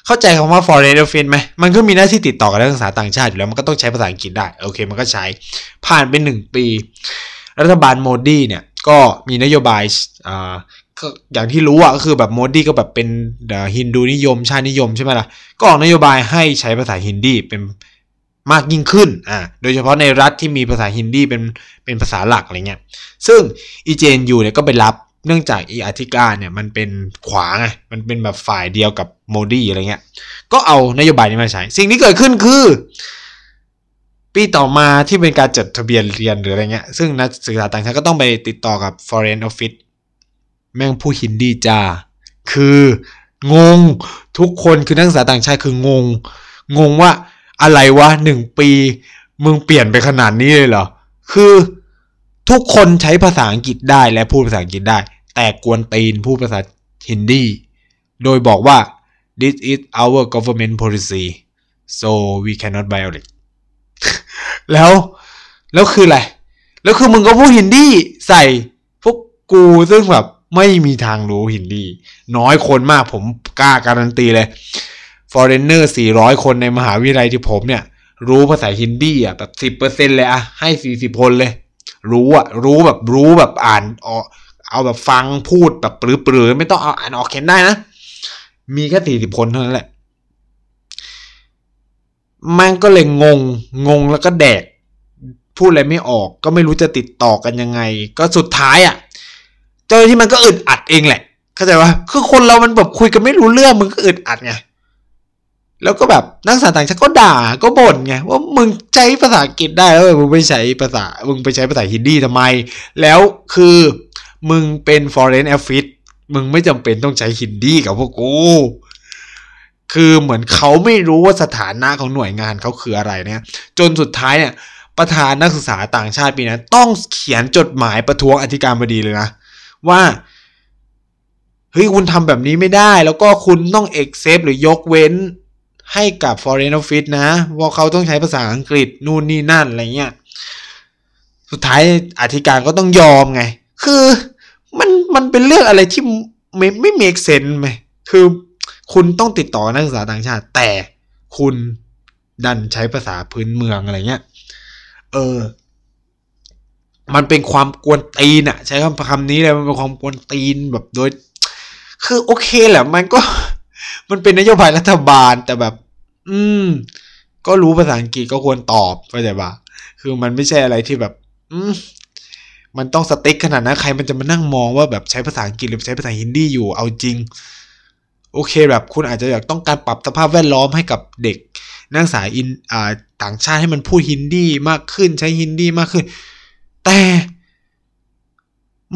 เข้าใจคำว่า foreign office ไหมมันก็มีหน้าที่ติดต่อกับนักศึกษาต่างชาติอยู่แล้ว มันก็ต้องใช้ภาษาอังกฤษได้ โอเค มันก็ใช้ ผ่านไปหนึ่งปี รัฐบาลโมดีเนี่ยก็มีนโยบายอ่าอย่างที่รู้อะก็คือแบบโมดีก็แบบเป็นฮินดูนิยมชาตินิยมใช่ไหมล่ะ ก็ออกนโยบายให้ใช้ภาษาฮินดีเป็นมากยิ่งขึ้น อ่า โดยเฉพาะในรัฐที่มีภาษาฮินดีเป็นเป็นภาษาหลักอะไรเงี้ย ซึ่งอีเจนยูเนี่ยก็ไปรับ เนื่องจากอีอธิการเนี่ยมันเป็นขวาไงมันเป็นแบบฝ่ายเดียวกับโมดีอะไรเงี้ยก็เอานโยบายนี้มาใช้ สิ่งที่เกิดขึ้นคือ ปีต่อมาที่เป็นการจดทะเบียนเรียนหรืออะไรเงี้ยซึ่งนักศึกษาต่างชาติก็ต้องไปติดต่อกับ foreign office แม่งผู้ฮินดีจ้าคืองงทุกคนคือนักศึกษาต่างชาติคืองง งงว่าอะไรวะหนึ่งปี มึงเปลี่ยนไปขนาดนี้เลยเหรอ คือ ทุกคนใช้ภาษาอังกฤษได้และพูดภาษาอังกฤษได้ แต่กวนตีนพูดภาษาฮินดีโดยบอกว่า this is our government policy so we cannot violate แล้ว แล้วคืออะไร แล้วคือมึงก็พูดฮินดีใส่พวกกูซึ่งแบบไม่มีทางรู้ฮินดี น้อยคนมากผมกล้าการันตีเลย foreigner 400 คนในมหาวิทยาลัยที่ผมเนี่ย รู้ภาษาฮินดีอะแบบสิบเปอร์เซ็นเลยอะให้สี่สิบคนเลย รู้อะรู้แบบรู้แบบอ่านออกเอาแบบฟังพูดแบบปรือๆไม่ต้องเอาอ่านออกเขียนได้นะ มีแค่สี่สิบคนเท่านั้นแหละมันก็เลยงงงงแล้วก็แดก พูดอะไรไม่ออก ก็ไม่รู้จะติดต่อกันยังไง ก็สุดท้ายอะ่ะ เจอที่มันก็อึดอัดเองแหละ เข้าใจว่าคือคนเรามันแบบคุยกันไม่รู้เรื่องมึงก็อึดอัดไง แล้วก็แบบนักศึกษาต่างชาติก็ด่าก็บ่นไงว่ามึงใช้ภาษาอังกฤษได้แล้วมึงไม่ใช้ภาษามึงไปใช้ภาษาฮินดีทำไม แล้วคือมึงเป็น foreign office มึงไม่จำเป็นต้องใช้ฮินดีกับพวกกู คือเหมือนเขาไม่รู้ว่าสถานะของหน่วยงานเขาคืออะไรเนี่ยจนสุดท้ายเนี่ยประธานนักศึกษาต่างชาติปีนั้นต้องเขียนจดหมายประท้วงอธิการบดีเลยนะ ว่าเฮ้ยคุณทำแบบนี้ไม่ได้ แล้วก็คุณต้องเอกเซปหรือยกเว้น ให้กับ foreign office นะ ว่าเขาต้องใช้ภาษาอังกฤษนู่นนี่นั่นอะไรเงี้ยสุดท้ายอธิการก็ต้องยอมไง คือมันมันเป็นเรื่องอะไรที่ไม่ไม่เมกเซนไหมคือคุณต้องติดต่อนักศึกษาต่างชาติ แต่คุณดันใช้ภาษาพื้นเมืองอะไรเงี้ย เออ มันเป็นความกวนตีนอะใช้คำคำนี้เลยมันเป็นความกวนตีนแบบโดย คือโอเคแหละมันก็ มันเป็นนโยบายรัฐบาลแต่แบบ อืม ก็รู้ภาษาอังกฤษก็ควรตอบเข้าใจปะคือมันไม่ใช่อะไรที่แบบ อืมมันต้องสติ๊กขนาดนั้นใครมันจะมานั่งมองว่าแบบใช้ภาษาอังกฤษหรือใช้ภาษาฮินดีอยู่เอาจริง โอเคแบบคุณอาจจะอยากต้องการปรับสภาพแวดล้อมให้กับเด็ก นักศึกษาอินอ่าต่างชาติให้มันพูดฮินดีมากขึ้นใช้ฮินดีมากขึ้น แต่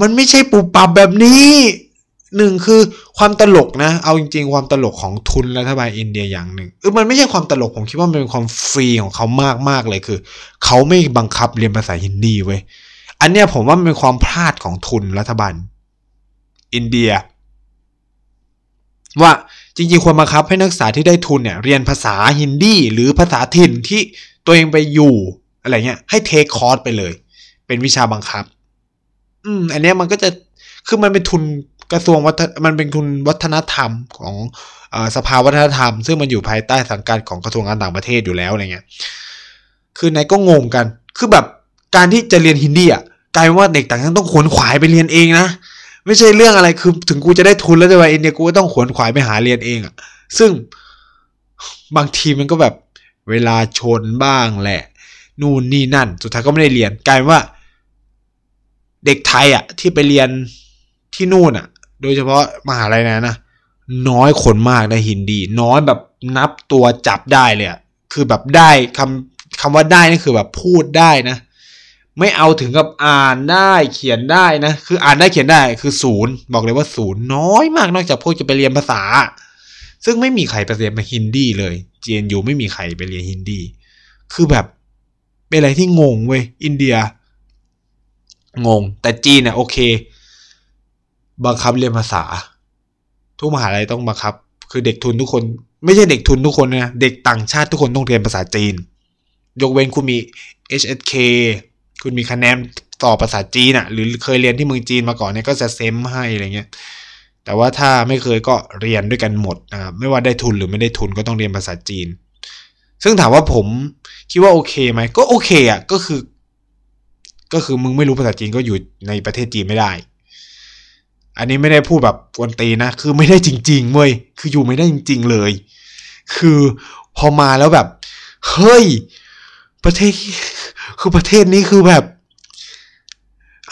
มันไม่ใช่ปุบปับแบบนี้ หนึ่งคือความตลกนะ เอาจริง ๆ ความตลกของทุนรัฐบาลอินเดียอย่างหนึ่งเออมันไม่ใช่ความตลกผมคิดว่ามันเป็นความฟรีของเขามากมากเลยคือ เขาไม่บังคับเรียนภาษาฮินดีเว้ยอันเนี้ยผมว่ามันเป็นความพลาดของทุนรัฐบาล อินเดีย ว่าจริงๆควรบังคับให้นักศึกษาที่ได้ทุนเนี่ยเรียนภาษาฮินดีหรือภาษาถิ่นที่ตัวเองไปอยู่อะไรเงี้ยให้เทคคอร์สไปเลย เป็นวิชาบังคับ อืม อันเนี้ยมันก็จะคือมันเป็นทุน กระทรวงวัฒมันเป็นทุนวัฒนธรรมของอสภาวัฒนธรรม ซึ่งมันอยู่ภายใต้สังกัดของกระทรวงการต่างประเทศอยู่แล้วอะไรเงี้ยคือนายก็งงกัน คือแบบการที่จะเรียนฮินดีอะกลายว่าเด็กต่างชาติต้องขวนขวายไปเรียนเองนะไม่ใช่เรื่องอะไรคือถึงกูจะได้ทุนแล้วจะไปอินเดียกูก็ต้องขวนขวายไปหาเรียนเองอะซึ่งบางทีมันก็แบบเวลาชนบ้างแหละ นู่นนี่นั่น สุดท้ายก็ไม่ได้เรียนกลายว่า เด็กไทยอะ ที่ไปเรียนที่นู่นอะ โดยเฉพาะมหาลัยนะนะน้อยคนมากได้ฮินดี น้อยแบบนับตัวจับได้เลยคือแบบได้คำคำว่าได้นี่คือแบบพูดได้นะ ไม่เอาถึงกับอ่านได้เขียนได้นะ คืออ่านได้เขียนได้คือศูนย์บอกเลยว่าศูนย์น้อยมากนอกจากพวกจะไปเรียนภาษา ซึ่งไม่มีใครไปเรียนมาฮินดีเลย GNU ไม่มีใครไปเรียนฮินดี คือแบบเป็นอะไรที่งงเว้ยอินเดีย งง แต่จีนเนี่ยโอเค บังคับเรียนภาษา ทุกมหาลัยต้องบังคับ คือเด็กทุนทุกคน ไม่ใช่เด็กทุนทุกคนนะเด็กต่างชาติทุกคนต้องเรียนภาษาจีน ยกเว้นคุณมี HSK คุณมีคะแนนต่อภาษาจีนอะหรือเคยเรียนที่เมืองจีนมาก่อนเนี่ยก็จะเซมให้อะไรเงี้ยแต่ว่าถ้าไม่เคยก็เรียนด้วยกันหมดนะครับไม่ว่าได้ทุนหรือไม่ได้ทุนก็ต้องเรียนภาษาจีน ซึ่งถามว่าผมคิดว่าโอเคไหมก็โอเคอะก็คือ ก็คือมึงไม่รู้ภาษาจีนก็อยู่ในประเทศจีนไม่ได้ อันนี้ไม่ได้พูดแบบกวนตีนะ คือไม่ได้จริงๆเว้ยคืออยู่ไม่ได้จริง ๆเลย คือพอมาแล้วแบบ เฮ้ย ประเทศ คือประเทศนี้คือแบบ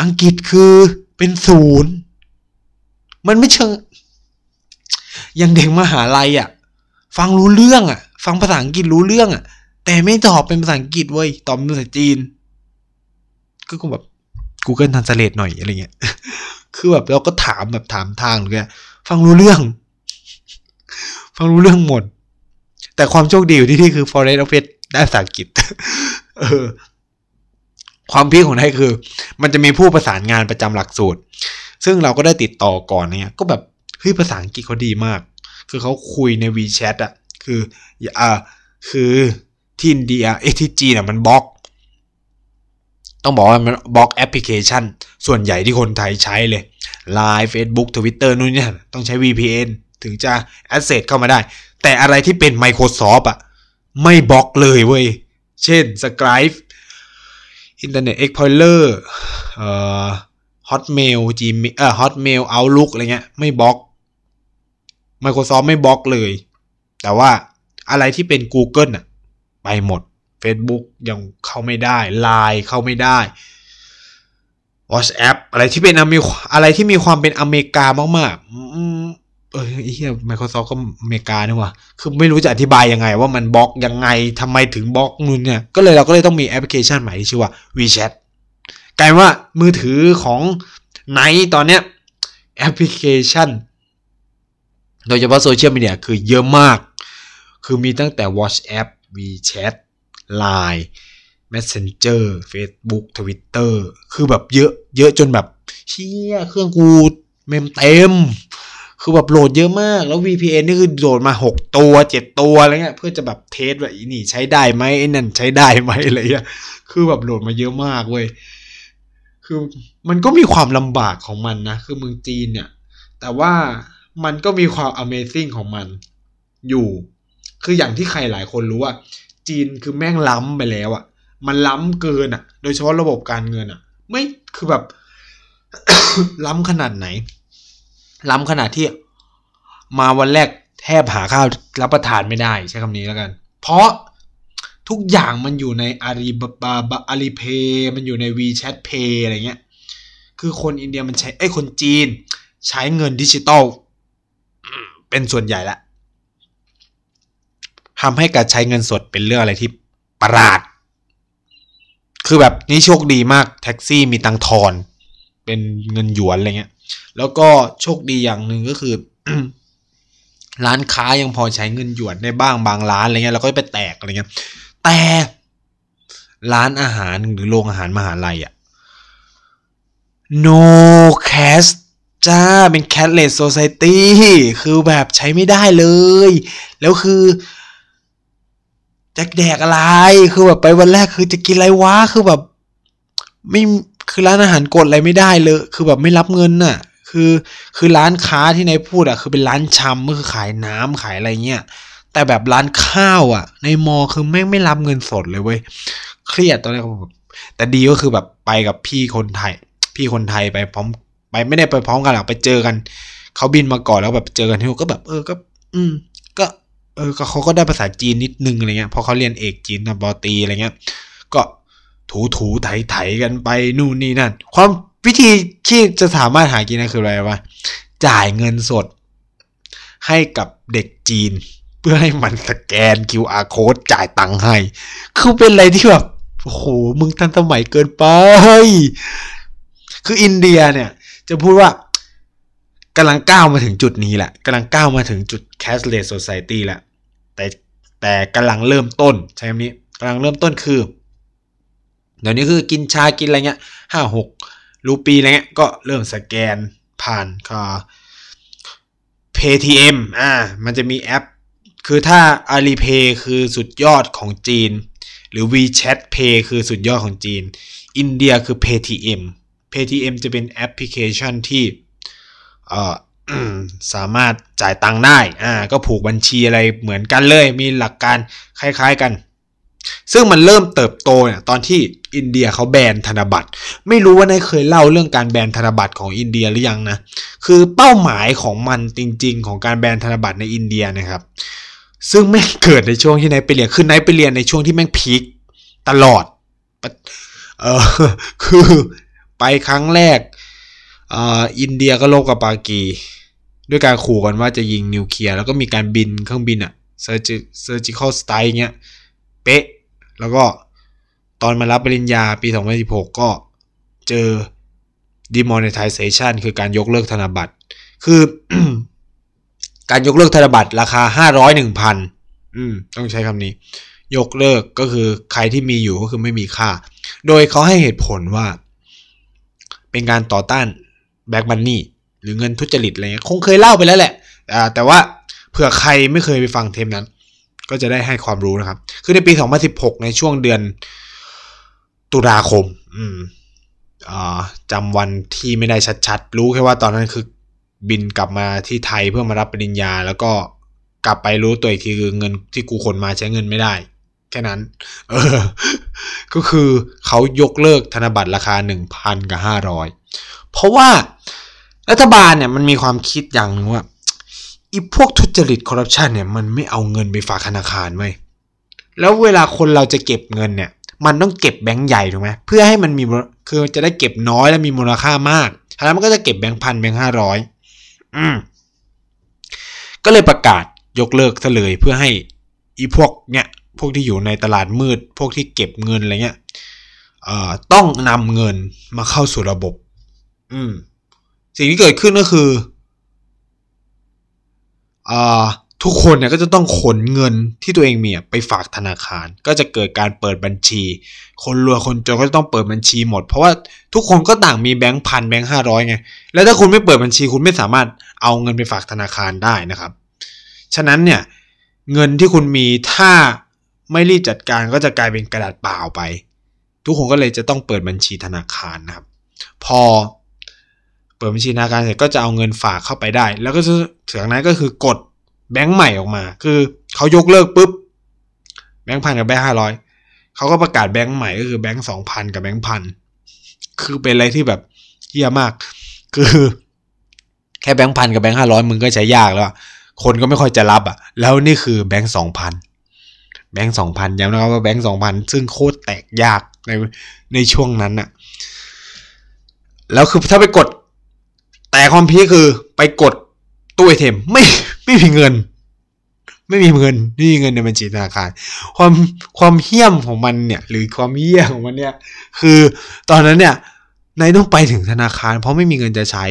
อังกฤษคือเป็นศูนย์ มันไม่เชิงอย่างเด็กมหาลัยอะ ฟังรู้เรื่องอะ ฟังภาษาอังกฤษรู้เรื่องอะ แต่ไม่ตอบเป็นภาษาอังกฤษเว้ยตอบเป็นภาษาจีน ก็คงแบบ Google Translate หน่อยอะไรเงี้ย คือแบบเราก็ถามแบบถามทางเลยฟังรู้เรื่อง ฟังรู้เรื่องหมด แต่ความโชคดีอยู่ที่ที่คือ Forest of Faith ได้ภาษาอังกฤษเออความพีคของไทยคือ มันจะมีผู้ประสานงานประจำหลักสูตร ซึ่งเราก็ได้ติดต่อก่อนเนี่ย ก็แบบเฮ้ยภาษาอังกฤษเขาดีมาก คือเขาคุยใน WeChat อะคืออ่าคือที่อินเดียเอที่จีนอะมันบล็อก ต้องบอกว่ามันบล็อกแอปพลิเคชัน ส่วนใหญ่ที่คนไทยใช้เลย Line Facebook Twitter นู่นเนี่ยต้องใช้ VPN ถึงจะ access เข้ามาได้ แต่อะไรที่เป็น Microsoft อะไม่บล็อกเลยเว้ย เช่น Skype Internet Explorer เอ่อ Hotmail Gmail เอ่อ Hotmail Outlook อะไรเงี้ยไม่บล็อก Microsoft ไม่บล็อกเลย แต่ว่าอะไรที่เป็น Google อะไปหมด Facebook ยังเข้าไม่ได้ Line เข้าไม่ได้ WhatsApp อะไรที่เป็นอเมอะไรที่มีความเป็นอเมริกามากๆ เออไอ้เหี้ย Microsoft ก็อเมริกานี่ว่ะคือไม่รู้จะอธิบายยังไง ว่ามันบล็อกยังไงทำไมถึงบล็อกนู่นเนี่ย ก็เลยเราก็เลยต้องมีแอปพลิเคชันใหม่ที่ชื่อว่า WeChat กลายว่ามือถือของไนตอนเนี้ยแอปพลิเคชัน โดยเฉพาะโซเชียลมีเดียคือเยอะมาก คือมีตั้งแต่ WhatsApp WeChat Line Messenger Facebook Twitter คือแบบเยอะเยอะจนแบบเชี่ยเครื่องกู mem เต็ม คือแบบโหลดเยอะมาก แล้ว VPN นี่คือโหลดมา 6 ตัว 7 ตัวอะไรเงี้ย เพื่อจะแบบ test ว่าอีนี่ใช้ได้ไหมไอ้นั่นใช้ได้ไหมอะไรเงี้ย คือแบบโหลดมาเยอะมากเว้ย คือมันก็มีความลำบากของมันนะ คือเมืองจีนเนี่ย แต่ว่ามันก็มีความ Amazing ของมันอยู่ คืออย่างที่ใครหลายคนรู้ว่า จีนคือแม่งล้ำไปแล้วอะ่ะ มันล้ำเกินอะ่ะ โดยเฉพาะระบบการเงินอะ่ะ ไม่คือแบบ ล้ำขนาดไหน ล้ำขนาดที่ มาวันแรกแทบหาข้าวรับประทานไม่ได้ใช้คำนี้แล้วกัน เพราะทุกอย่างมันอยู่ในอาลีบาบาอาลีเพย์มันอยู่ใน WeChat Pay อะไรเงี้ย คือคนอินเดียมันใช้ไอ้ยคนจีน ใช้เงินดิจิตอลเป็นส่วนใหญ่ละ ทำให้การใช้เงินสดเป็นเรื่องอะไรที่ประหลาด คือแบบนี่โชคดีมากแท็กซี่มีตังทอน เป็นเงินหยวนอะไรเงี้ย แล้วก็โชคดีอย่างหนึ่งก็คือ ร้านค้ายังพอใช้เงินหยวนได้บ้างบางร้านอะไรเงี้ยเราก็ไปแตกอะไรเงี้ย แต่ร้านอาหารหรือโรงอาหารมหาลัยอะ no cash จ้าเป็น cashless society คือแบบใช้ไม่ได้เลย แล้วคือ จะแดกอะไร คือแบบไปวันแรกคือจะกินอะไรวะ คือแบบ ไม่คือร้านอาหารกดอะไรไม่ได้เลย คือแบบไม่รับเงินน่ะ คือคือร้านค้าที่นายพูดอะ คือเป็นร้านชำก็คือขายน้ำขายอะไรเงี้ย แต่แบบร้านข้าวอะ ในมอคือแม่ไม่รับเงินสดเลยเว้ย เครียดตอนแรกแบบแต่ดีก็คือแบบไปกับพี่คนไทย พี่คนไทยไปพร้อม ไปไม่ได้ไปพร้อมกันหรอกไปเจอกัน เขาบินมาก่อนแล้วแบบเจอกันที่ก็แบบ เออก็ อืม ก็ เออเขาก็ได้ภาษาจีนนิดนึงอะไรเงี้ยเพราะเขาเรียนเอกจีนตอนปอตีอะไรเงี้ย ก็ถูถูไถไถกันไปนู่นนี่นั่น ความวิธีที่จะสามารถหากินได้คืออะไรวะจ่ายเงินสด ให้กับเด็กจีน เพื่อให้มันสแกน QR code จ่ายตังค์ให้ คือเป็นอะไรที่แบบโอ้โหมึงทันสมัยเกินไป คืออินเดียเนี่ย จะพูดว่า กำลังก้าวมาถึงจุดนี้แหละกำลังก้าวมาถึงจุด cashless society แหล้วแต่แต่กำลังเริ่มต้นใช้คำนี้กำลังเริ่มต้นคือ เดี๋ยวนี้คือกินชากินอะไรเงี้ยห้าหกรูปีอะไรเงี้ยก็เริ่มสแกนผ่านก็ Paytm อ่ามันจะมีแอป คือถ้า Alipay คือสุดยอดของจีน หรือ WeChat Pay คือสุดยอดของจีน อินเดียคือ Paytm Paytm จะเป็นแอปพลิเคชันที่ สามารถจ่ายตังค์ได้อ่าก็ผูกบัญชีอะไรเหมือนกันเลย มีหลักการคล้ายๆกัน ซึ่งมันเริ่มเติบโตเนี่ยตอนที่อินเดียเขาแบนธนบัตร ไม่รู้ว่านายเคยเล่าเรื่องการแบนธนบัตรของอินเดียหรือยังนะ คือเป้าหมายของมันจริง ๆ ของการแบนธนบัตรในอินเดียนะครับ ซึ่งแม่เกิดในช่วงที่นายไปเรียน คือนายไปเรียนในช่วงที่แม่งพีคตลอด เออคือไปครั้งแรก อินเดียก็ลบกับปากี ด้วยการขู่กันว่าจะยิงนิวเคลียร์แล้วก็มีการบินเครื่องบินอะ surgi surgical strike เงี้ย เป๊ะ แล้วก็ตอนมารับปริญญาปี 2016 ก็เจอ demonetization คือการยกเลิกธนบัตร คือ การยกเลิกธนบัตรราคา 500 1,000 อืม ต้องใช้คำนี้ ยกเลิกก็คือใครที่มีอยู่ก็คือไม่มีค่า โดยเขาให้เหตุผลว่า เป็นการต่อต้าน แบ็กมันนี่หรือเงินทุจริตอะไรเงี้ยคงเคยเล่าไปแล้วแหละแต่ว่าเผื่อใครไม่เคยไปฟังเทปนั้น ก็จะได้ให้ความรู้นะครับ คือในปี 2016 ในช่วงเดือนตุลาคม อืมจำวันที่ไม่ได้ชัดๆ รู้แค่ว่าตอนนั้นคือบินกลับมาที่ไทยเพื่อมารับปริญญา แล้วก็กลับไปรู้ตัวอีกทีคือเงินที่กูขนมาใช้เงินไม่ได้ แค่นั้น เออ ก็คือเขายกเลิกธนบัตรราคา 1,000 กับ 500 เพราะว่ารัฐบาลเนี่ยมันมีความคิดอย่างนึงว่าอีพวกทุจริตคอร์รัปชันเนี่ยมันไม่เอาเงินไปฝากธนาคารไว้แล้วเวลาคนเราจะเก็บเงินเนี่ย มันต้องเก็บแบงค์ใหญ่ถูกไหมเพื่อให้มันมีคือจะได้เก็บน้อยและมีมูลค่ามากแล้วมันก็จะเก็บแบงค์พันแบงค์ห้าร้อยอืมก็เลยประกาศยกเลิกซะเลยเพื่อให้อีพวกเนี่ยพวกที่อยู่ในตลาดมืด พวกที่เก็บเงินอะไรเงี้ยเอ่อต้องนำเงินมาเข้าสู่ระบบ อืม สิ่งที่เกิดขึ้นก็คือทุกคนเนี่ยก็จะต้องขนเงินที่ตัวเองมีไปฝากธนาคาร ก็จะเกิดการเปิดบัญชี คนรวยคนจนก็จะต้องเปิดบัญชีหมด เพราะว่าทุกคนก็ต่างมีแบงค์พันแบงค์ห้าร้อยไง แล้วถ้าคุณไม่เปิดบัญชีคุณไม่สามารถเอาเงินไปฝากธนาคารได้นะครับ ฉะนั้นเนี่ยเงินที่คุณมีถ้าไม่รีบจัดการก็จะกลายเป็นกระดาษเปล่าไป ทุกคนก็เลยจะต้องเปิดบัญชีธนาคารนะครับ พอ ปิดบัญชีธนาคารเสร็จก็จะเอาเงินฝากเข้าไปได้ แล้วก็ถึงนั้นก็คือกดแบงค์ใหม่ออกมา คือเขายกเลิกปุ๊บแบงค์พันกับแบงค์ห้าร้อยเขาก็ประกาศแบงค์ใหม่ก็คือแบงค์สองพันกับแบงค์พันคือเป็นอะไรที่แบบเยี่ยมาก คือ แค่แบงค์พันกับแบงค์ห้าร้อยมึงก็ใช้ยากแล้วคนก็ไม่ค่อยจะรับอะ แล้วนี่คือแบงค์สองพันแบงค์สองพันย้ำนะครับว่าแบงค์สองพันซึ่งโคตรแตกยากในในช่วงนั้นอะ แล้วคือถ้าไปกด แต่ความพีคคือไปกดตู้ไอเทมไม่ไม่มีเงิน ไม่มีเงินไม่มีเงินในบัญชีธนาคาร ความความเฮี้ยมของมันเนี่ย หรือความเหี้ยของมันเนี่ย คือตอนนั้นเนี่ยนายต้องไปถึงธนาคาร เพราะไม่มีเงินจะใช้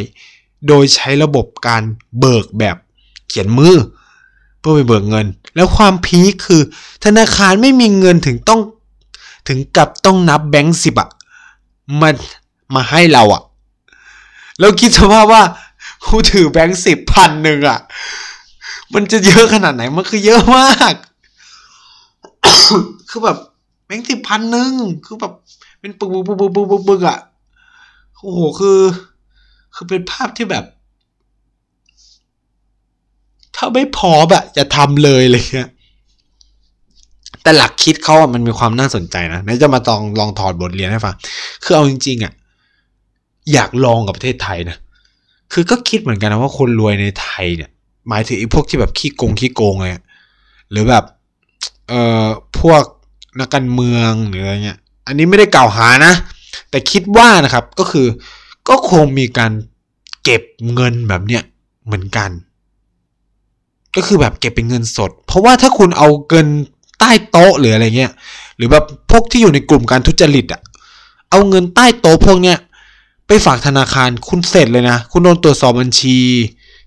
โดยใช้ระบบการเบิกแบบเขียนมือ เพื่อไปเบิกเงิน แล้วความพีคคือ ธนาคารไม่มีเงินถึงต้อง ถึงกับต้องนับแบงค์สิบอะมามาให้เราอะ แล้วคิดสภาพว่ากูถือแบงค์สิบพันหนึ่งอะมันจะเยอะขนาดไหน มันคือเยอะมาก คือแบบแบงค์สิบพันหนึ่งคือแบบ เป็นปึกปึกปึกปึกปึกปึกปึกอะโอ้โห คือ คือเป็นภาพที่แบบ ถ้าไม่พอแบบจะทำเลยเลยเนี่ยแต่หลักคิดเขาอะมันมีความน่าสนใจนะนายจะมาลองลองถอดบทเรียนให้ฟัง คือเอาจริงๆอะ อยากลองกับประเทศไทยนะคือก็คิดเหมือนกันนะว่าคนรวยในไทยเนี่ย หมายถึงไอ้พวกที่แบบขี้โกงขี้โกงเลยหรือแบบเอ่อพวกนักการเมืองหรืออะไรเงี้ย อันนี้ไม่ได้กล่าวหานะ แต่คิดว่านะครับก็คือก็คงมีการเก็บเงินแบบเนี้ยเหมือนกัน ก็คือแบบเก็บเป็นเงินสด เพราะว่าถ้าคุณเอาเงินใต้โต๊ะหรืออะไรเงี้ย หรือแบบพวกที่อยู่ในกลุ่มการทุจริตอะ่ะเอาเงินใต้โต๊ะพวกเนี้ย ไปฝากธนาคารคุณเสร็จเลยนะ คุณโดนตรวจสอบบัญชี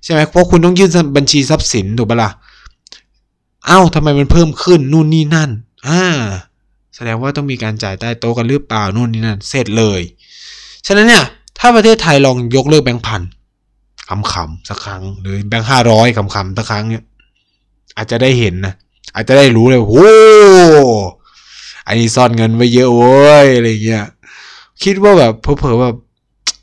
ใช่ไหมเพราะคุณต้องยื่นบัญชีทรัพย์สินถูกปะละ่ะเอ้าทำไมมันเพิ่มขึ้นนู่นนี่นั่นอ่าแสดงว่าต้องมีการจ่ายใต้โต๊ะกันหรือเปล่านู่นนี่นั่นเสร็จเลย ฉะนั้นเนี่ยถ้าประเทศไทยลองยกเลิกแบงค์พันคำๆสักครั้งหรือแบงค์ห้าร้อยคำๆสักครั้งเนี่ยอาจจะได้เห็นนะอาจจะได้รู้เลยโอ้อันนี้ซ่อนเงินไว้เยอะเว้ยอะไรเงี้ยคิดว่าแบบเผลอๆแบบ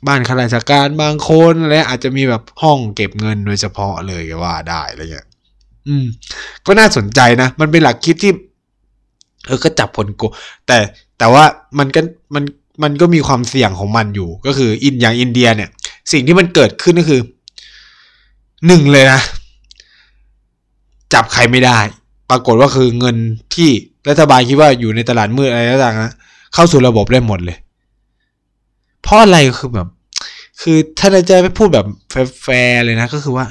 บ้านข้าราชการบางคนอะอาจจะมีแบบห้องเก็บเงินโดยเฉพาะเลยก็ว่าได้อะไรเงี้ยอืม ก็น่าสนใจนะ มันเป็นหลักคิดที่เออก็จับผลโก แต่แต่ว่ามันก็มันมันก็มีความเสี่ยงของมันอยู่ ก็คืออินอย่างอินเดียเนี่ย สิ่งที่มันเกิดขึ้นก็คือหนึ่งเลยนะ จับใครไม่ได้ ปรากฏว่าคือเงินที่รัฐบาลคิดว่าอยู่ในตลาดมืดอะไรต่างๆนะเข้าสู่ระบบได้หมดเลย เพราะอะไรคือแบบ คือถ้าเราจะไปพูดแบบแฟร์เลยนะ ก็คือว่า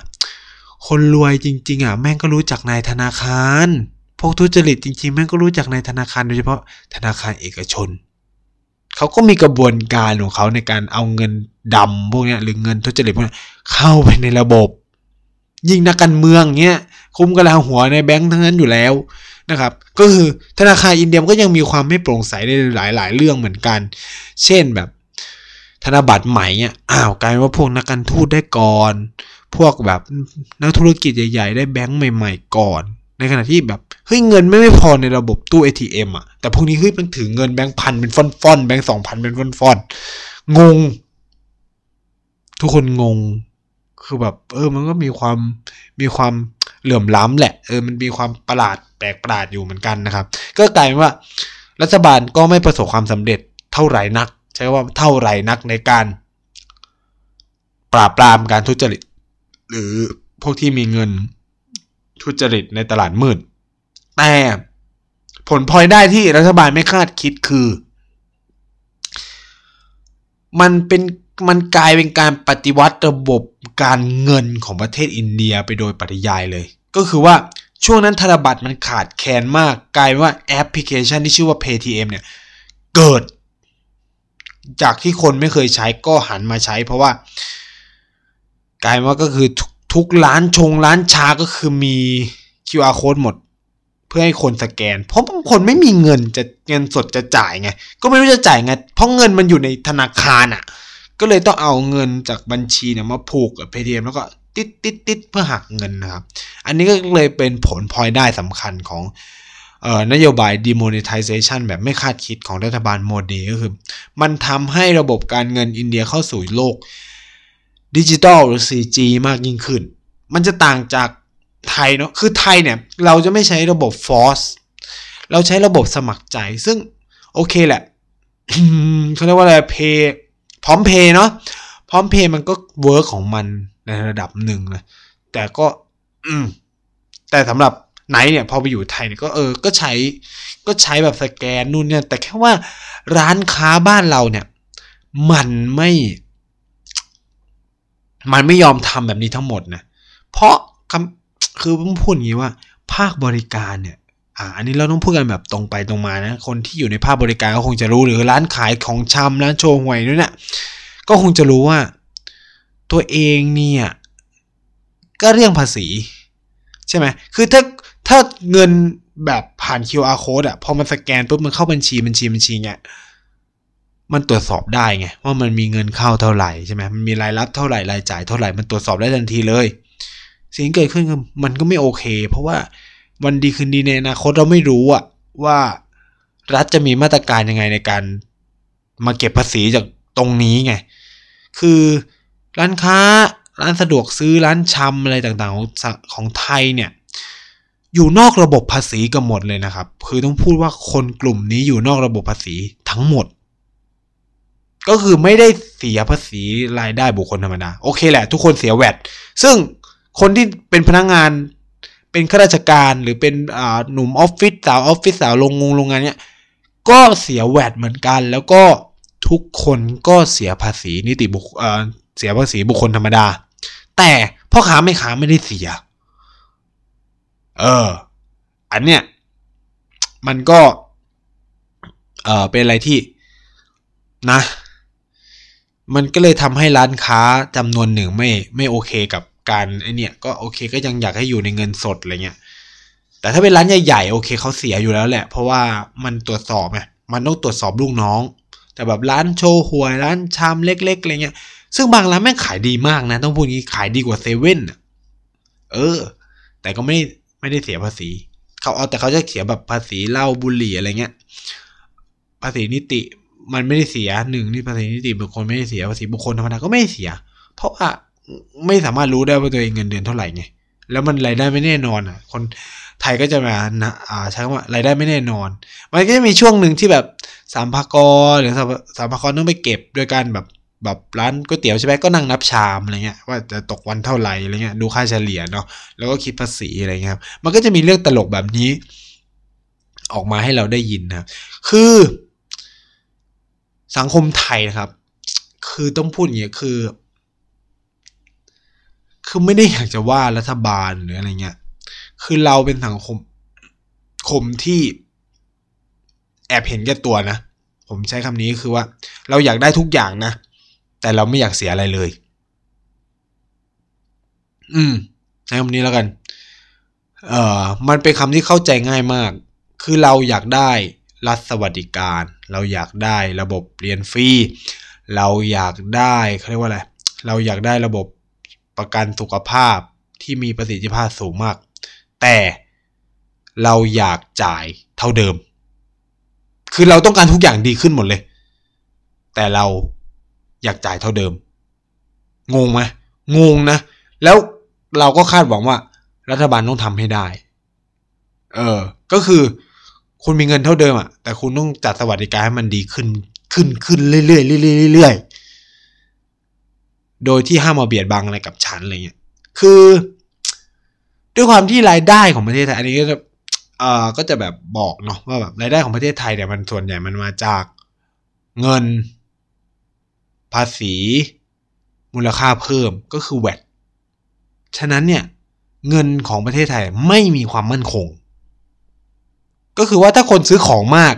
คนรวยจริง ๆ อะ แม่งก็รู้จักนายธนาคาร พวกทุจริตจริง ๆ แม่งก็รู้จักนายธนาคารโดยเฉพาะธนาคารเอกชนเขาก็มีกระบวนการของเขาในการเอาเงินดำพวกนี้หรือเงินทุจริตพวกนี้เข้าไปในระบบ ยิ่งนักการเมืองเนี้ยคุ้มกระลาหัวในแบงค์ทั้งนั้นอยู่แล้วนะครับ ก็คือธนาคารอินเดียก็ยังมีความไม่โปร่งใสในหลาย ๆ เรื่องเหมือนกัน เช่นแบบ ธนบัตรใหม่เนี่ยอ้าวกลายว่าพวกนักการทูตได้ก่อน พวกแบบนักธุรกิจใหญ่ ๆ ได้แบงค์ใหม่ ๆ ก่อน ในขณะที่แบบเฮ้ยเงินไม่ไม่พอในระบบตู้ ATM อะแต่พวกนี้เฮ้ยมันถือเงินแบงค์พันเป็นฟอนๆแบงค์สองพันเป็นฟอนๆงง ทุกคนงงคือแบบเออมันก็มีความมีความเหลื่อมล้ำแหละเออมันมีความประหลาดแปลกประหลาดอยู่เหมือนกันนะครับ ก็กลายเป็นว่า รัฐบาลก็ไม่ประสบความสำเร็จเท่าไหร่นัก ใช้ว่าเท่าไหร่นักในการปราบปรามการทุจริต หรือพวกที่มีเงินทุจริตในตลาดมืด แต่ผลพลอยได้ที่รัฐบาลไม่คาดคิดคือ มันเป็นมันกลายเป็นการปฏิวัติระบบการเงินของประเทศอินเดียไปโดยปริยายเลย ก็คือว่าช่วงนั้นธนบัตรมันขาดแคลนมาก กลายว่าแอปพลิเคชันที่ชื่อว่า Paytm เนี่ย เกิด จากที่คนไม่เคยใช้ก็หันมาใช้ เพราะว่ากลายว่าก็คือทุกร้านชงร้านชาก็คือมี QR code หมด เพื่อให้คนสแกน เพราะบางคนไม่มีเงินจะเงินสดจะจ่ายไง ก็ไม่รู้จะจ่ายไง เพราะเงินมันอยู่ในธนาคารอะ่ะ ก็เลยต้องเอาเงินจากบัญชีเนี่ยมาผูกกับ Paytm แล้วก็ติดติดติดเพื่อหักเงินนะครับ อันนี้ก็เลยเป็นผลพลอยได้สำคัญของ นโยบาย demonetization แบบไม่คาดคิดของรัฐบาลโมดีก็คือ มันทำให้ระบบการเงินอินเดียเข้าสู่โลกดิจิตอลหรือ 4G มากยิ่งขึ้น มันจะต่างจากไทยเนาะ คือไทยเนี่ย เราจะไม่ใช้ระบบ force เราใช้ระบบสมัครใจ ซึ่งโอเคแหละเขาเรียกว่าอะไร pay พร้อมเพย์เนาะ พร้อมเพย์มันก็เวิร์กของมันในระดับหนึ่งนะ แต่ก็ อืม แต่สำหรับ ไหนเนี่ยพอไปอยู่ไทยเนี่ยก็เออก็ใช้ก็ใช้แบบสแกนนู่นเนี่ยแต่แค่ว่าร้านค้าบ้านเราเนี่ย มันไม่ มันไม่ยอมทำแบบนี้ทั้งหมดนะเพราะคำคือผมพูดอย่างนี้ว่า ภาคบริการเนี่ยอ่าอันนี้เราต้องพูดกันแบบตรงไปตรงมานะคนที่อยู่ในภาคบริการก็คงจะรู้หรือร้านขายของชำร้านโชว์หวยด้วยเนี่ยก็คงจะรู้ว่า ตัวเองเนี่ยก็เรื่องภาษี ใช่ไหมคือถ้า ถ้าเงินแบบผ่าน QR code อะพอมันสแกนปุ๊บมันเข้าบัญชีบัญชีบัญชีเนี่ยมันตรวจสอบได้ไงว่ามันมีเงินเข้าเท่าไหร่ใช่ไหมมันมีรายรับเท่าไหร่รายจ่ายเท่าไหร่มันตรวจสอบได้ทันทีเลย สิ่งที่เกิดขึ้นมันก็ไม่โอเค เพราะว่าวันดีคืนดีในอนาคตเราไม่รู้อะว่ารัฐจะมีมาตรการยังไงในการมาเก็บภาษีจากตรงนี้ไง คือร้านค้าร้านสะดวกซื้อร้านชำอะไรต่างๆของของไทยเนี่ย อยู่นอกระบบภาษีกันหมดเลยนะครับ คือต้องพูดว่าคนกลุ่มนี้อยู่นอกระบบภาษีทั้งหมด ก็คือไม่ได้เสียภาษีรายได้บุคคลธรรมดา โอเคแหละ ทุกคนเสียแวดซึ่งคนที่เป็นพนักงงาน เป็นข้าราชการหรือเป็นหนุ่มออฟฟิศสาวออฟฟิศสาวโรงงงโรงงานเนี้ยก็เสียแวดเหมือนกัน แล้วก็ทุกคนก็เสียภาษีนิติบุคเสียภาษีบุคคลธรรมดา แต่พ่อค้าไม่ค้าไม่ได้เสีย เออ อันเนี้ยมันก็ เออเป็นอะไรที่นะ มันก็เลยทำให้ร้านค้าจำนวนหนึ่งไม่ไม่โอเคกับการไอเนี่ยก็โอเคก็ยังอยากให้อยู่ในเงินสดอะไรเงี้ยแต่ถ้าเป็นร้านใหญ่ๆโอเคเขาเสียอยู่แล้วแหละ เพราะว่ามันตรวจสอบไงมันต้องตรวจสอบลูกน้อง แต่แบบร้านโชว์หวยร้านชามเล็กๆอะไรเงี้ย ซึ่งบางร้านแม่งขายดีมากนะ ต้องพูดงี้ขายดีกว่าเซเว่นเออ แต่ก็ไม่ ไม่ได้เสียภาษี เขาเอาแต่เขาจะเขียนแบบภาษีเหล้าบุหรี่อะไรเงี้ย ภาษีนิติมันไม่ได้เสียหนึ่งนี่ภาษีนิติบุคคลไม่ได้เสียภาษีบุคคลธรรมดาก็ไม่ไเสีย เพราะว่าไม่สามารถรู้ได้ว่าตัวเองเงินเดือนเท่าไหร่ไงแล้วมันรายได้ไม่แน่นอนอะ คนไทยก็จะมานะอ่าใช้คำว่ารายได้ไม่แน่นอน มันก็จะมีช่วงหนึ่งที่แบบสามพากรหรือสามพากรต้องไปเก็บโดยการแบบ แบบร้านก๋วยเตี๋ยวใช่ไหมก็นั่งนับชามอะไรเงี้ยว่าจะตกวันเท่าไหร่อะไรเงี้ยดูค่าเฉลี่ยเนาะแล้วก็คิดภาษีอะไรเงี้ยมันก็จะมีเรื่องตลกแบบนี้ ออกมาให้เราได้ยินนะคือ สังคมไทยนะครับ คือต้องพูดอย่างเงี้ยคือ คือไม่ได้อยากจะว่ารัฐบาลหรืออะไรเงี้ยคือเราเป็นสังคมคมที่แอบเห็นแก่ตัวนะผมใช้คำนี้คือว่า เราอยากได้ทุกอย่างนะ แต่เราไม่อยากเสียอะไรเลย อืมใช้คำนี้แล้วกัน เอ่อ มันเป็นคำที่เข้าใจง่ายมาก คือเราอยากได้รัฐสวัสดิการ เราอยากได้ระบบเรียนฟรี เราอยากได้เขาเรียกว่าอะไร เราอยากได้ระบบประกันสุขภาพที่มีประสิทธิภาพสูงมาก แต่เราอยากจ่ายเท่าเดิม คือเราต้องการทุกอย่างดีขึ้นหมดเลย แต่เรา อยากจ่ายเท่าเดิม งงไหมงงนะ แล้วเราก็คาดหวังว่า รัฐบาลต้องทำให้ได้ เออ ก็คือคุณมีเงินเท่าเดิมอะแต่คุณต้องจัดสวัสดิการให้มันดีขึ้นขึ้นขึ้นเรื่อยๆเรื่อยๆเรื่อยๆโดยที่ห้ามมาเบียดบังอะไรกับฉันอะไรเงี้ยคือ ด้วยความที่รายได้ของประเทศไทยอันนี้ก็จะเอ่อก็จะแบบบอกเนาะว่าแบบรายได้ของประเทศไทยเนี่ยมันส่วนใหญ่มันมาจากเงิน ภาษี มูลค่าเพิ่มก็คือแวดฉะนั้นเนี่ยเงินของประเทศไทยไม่มีความมั่นคง ก็คือว่าถ้าคนซื้อของมาก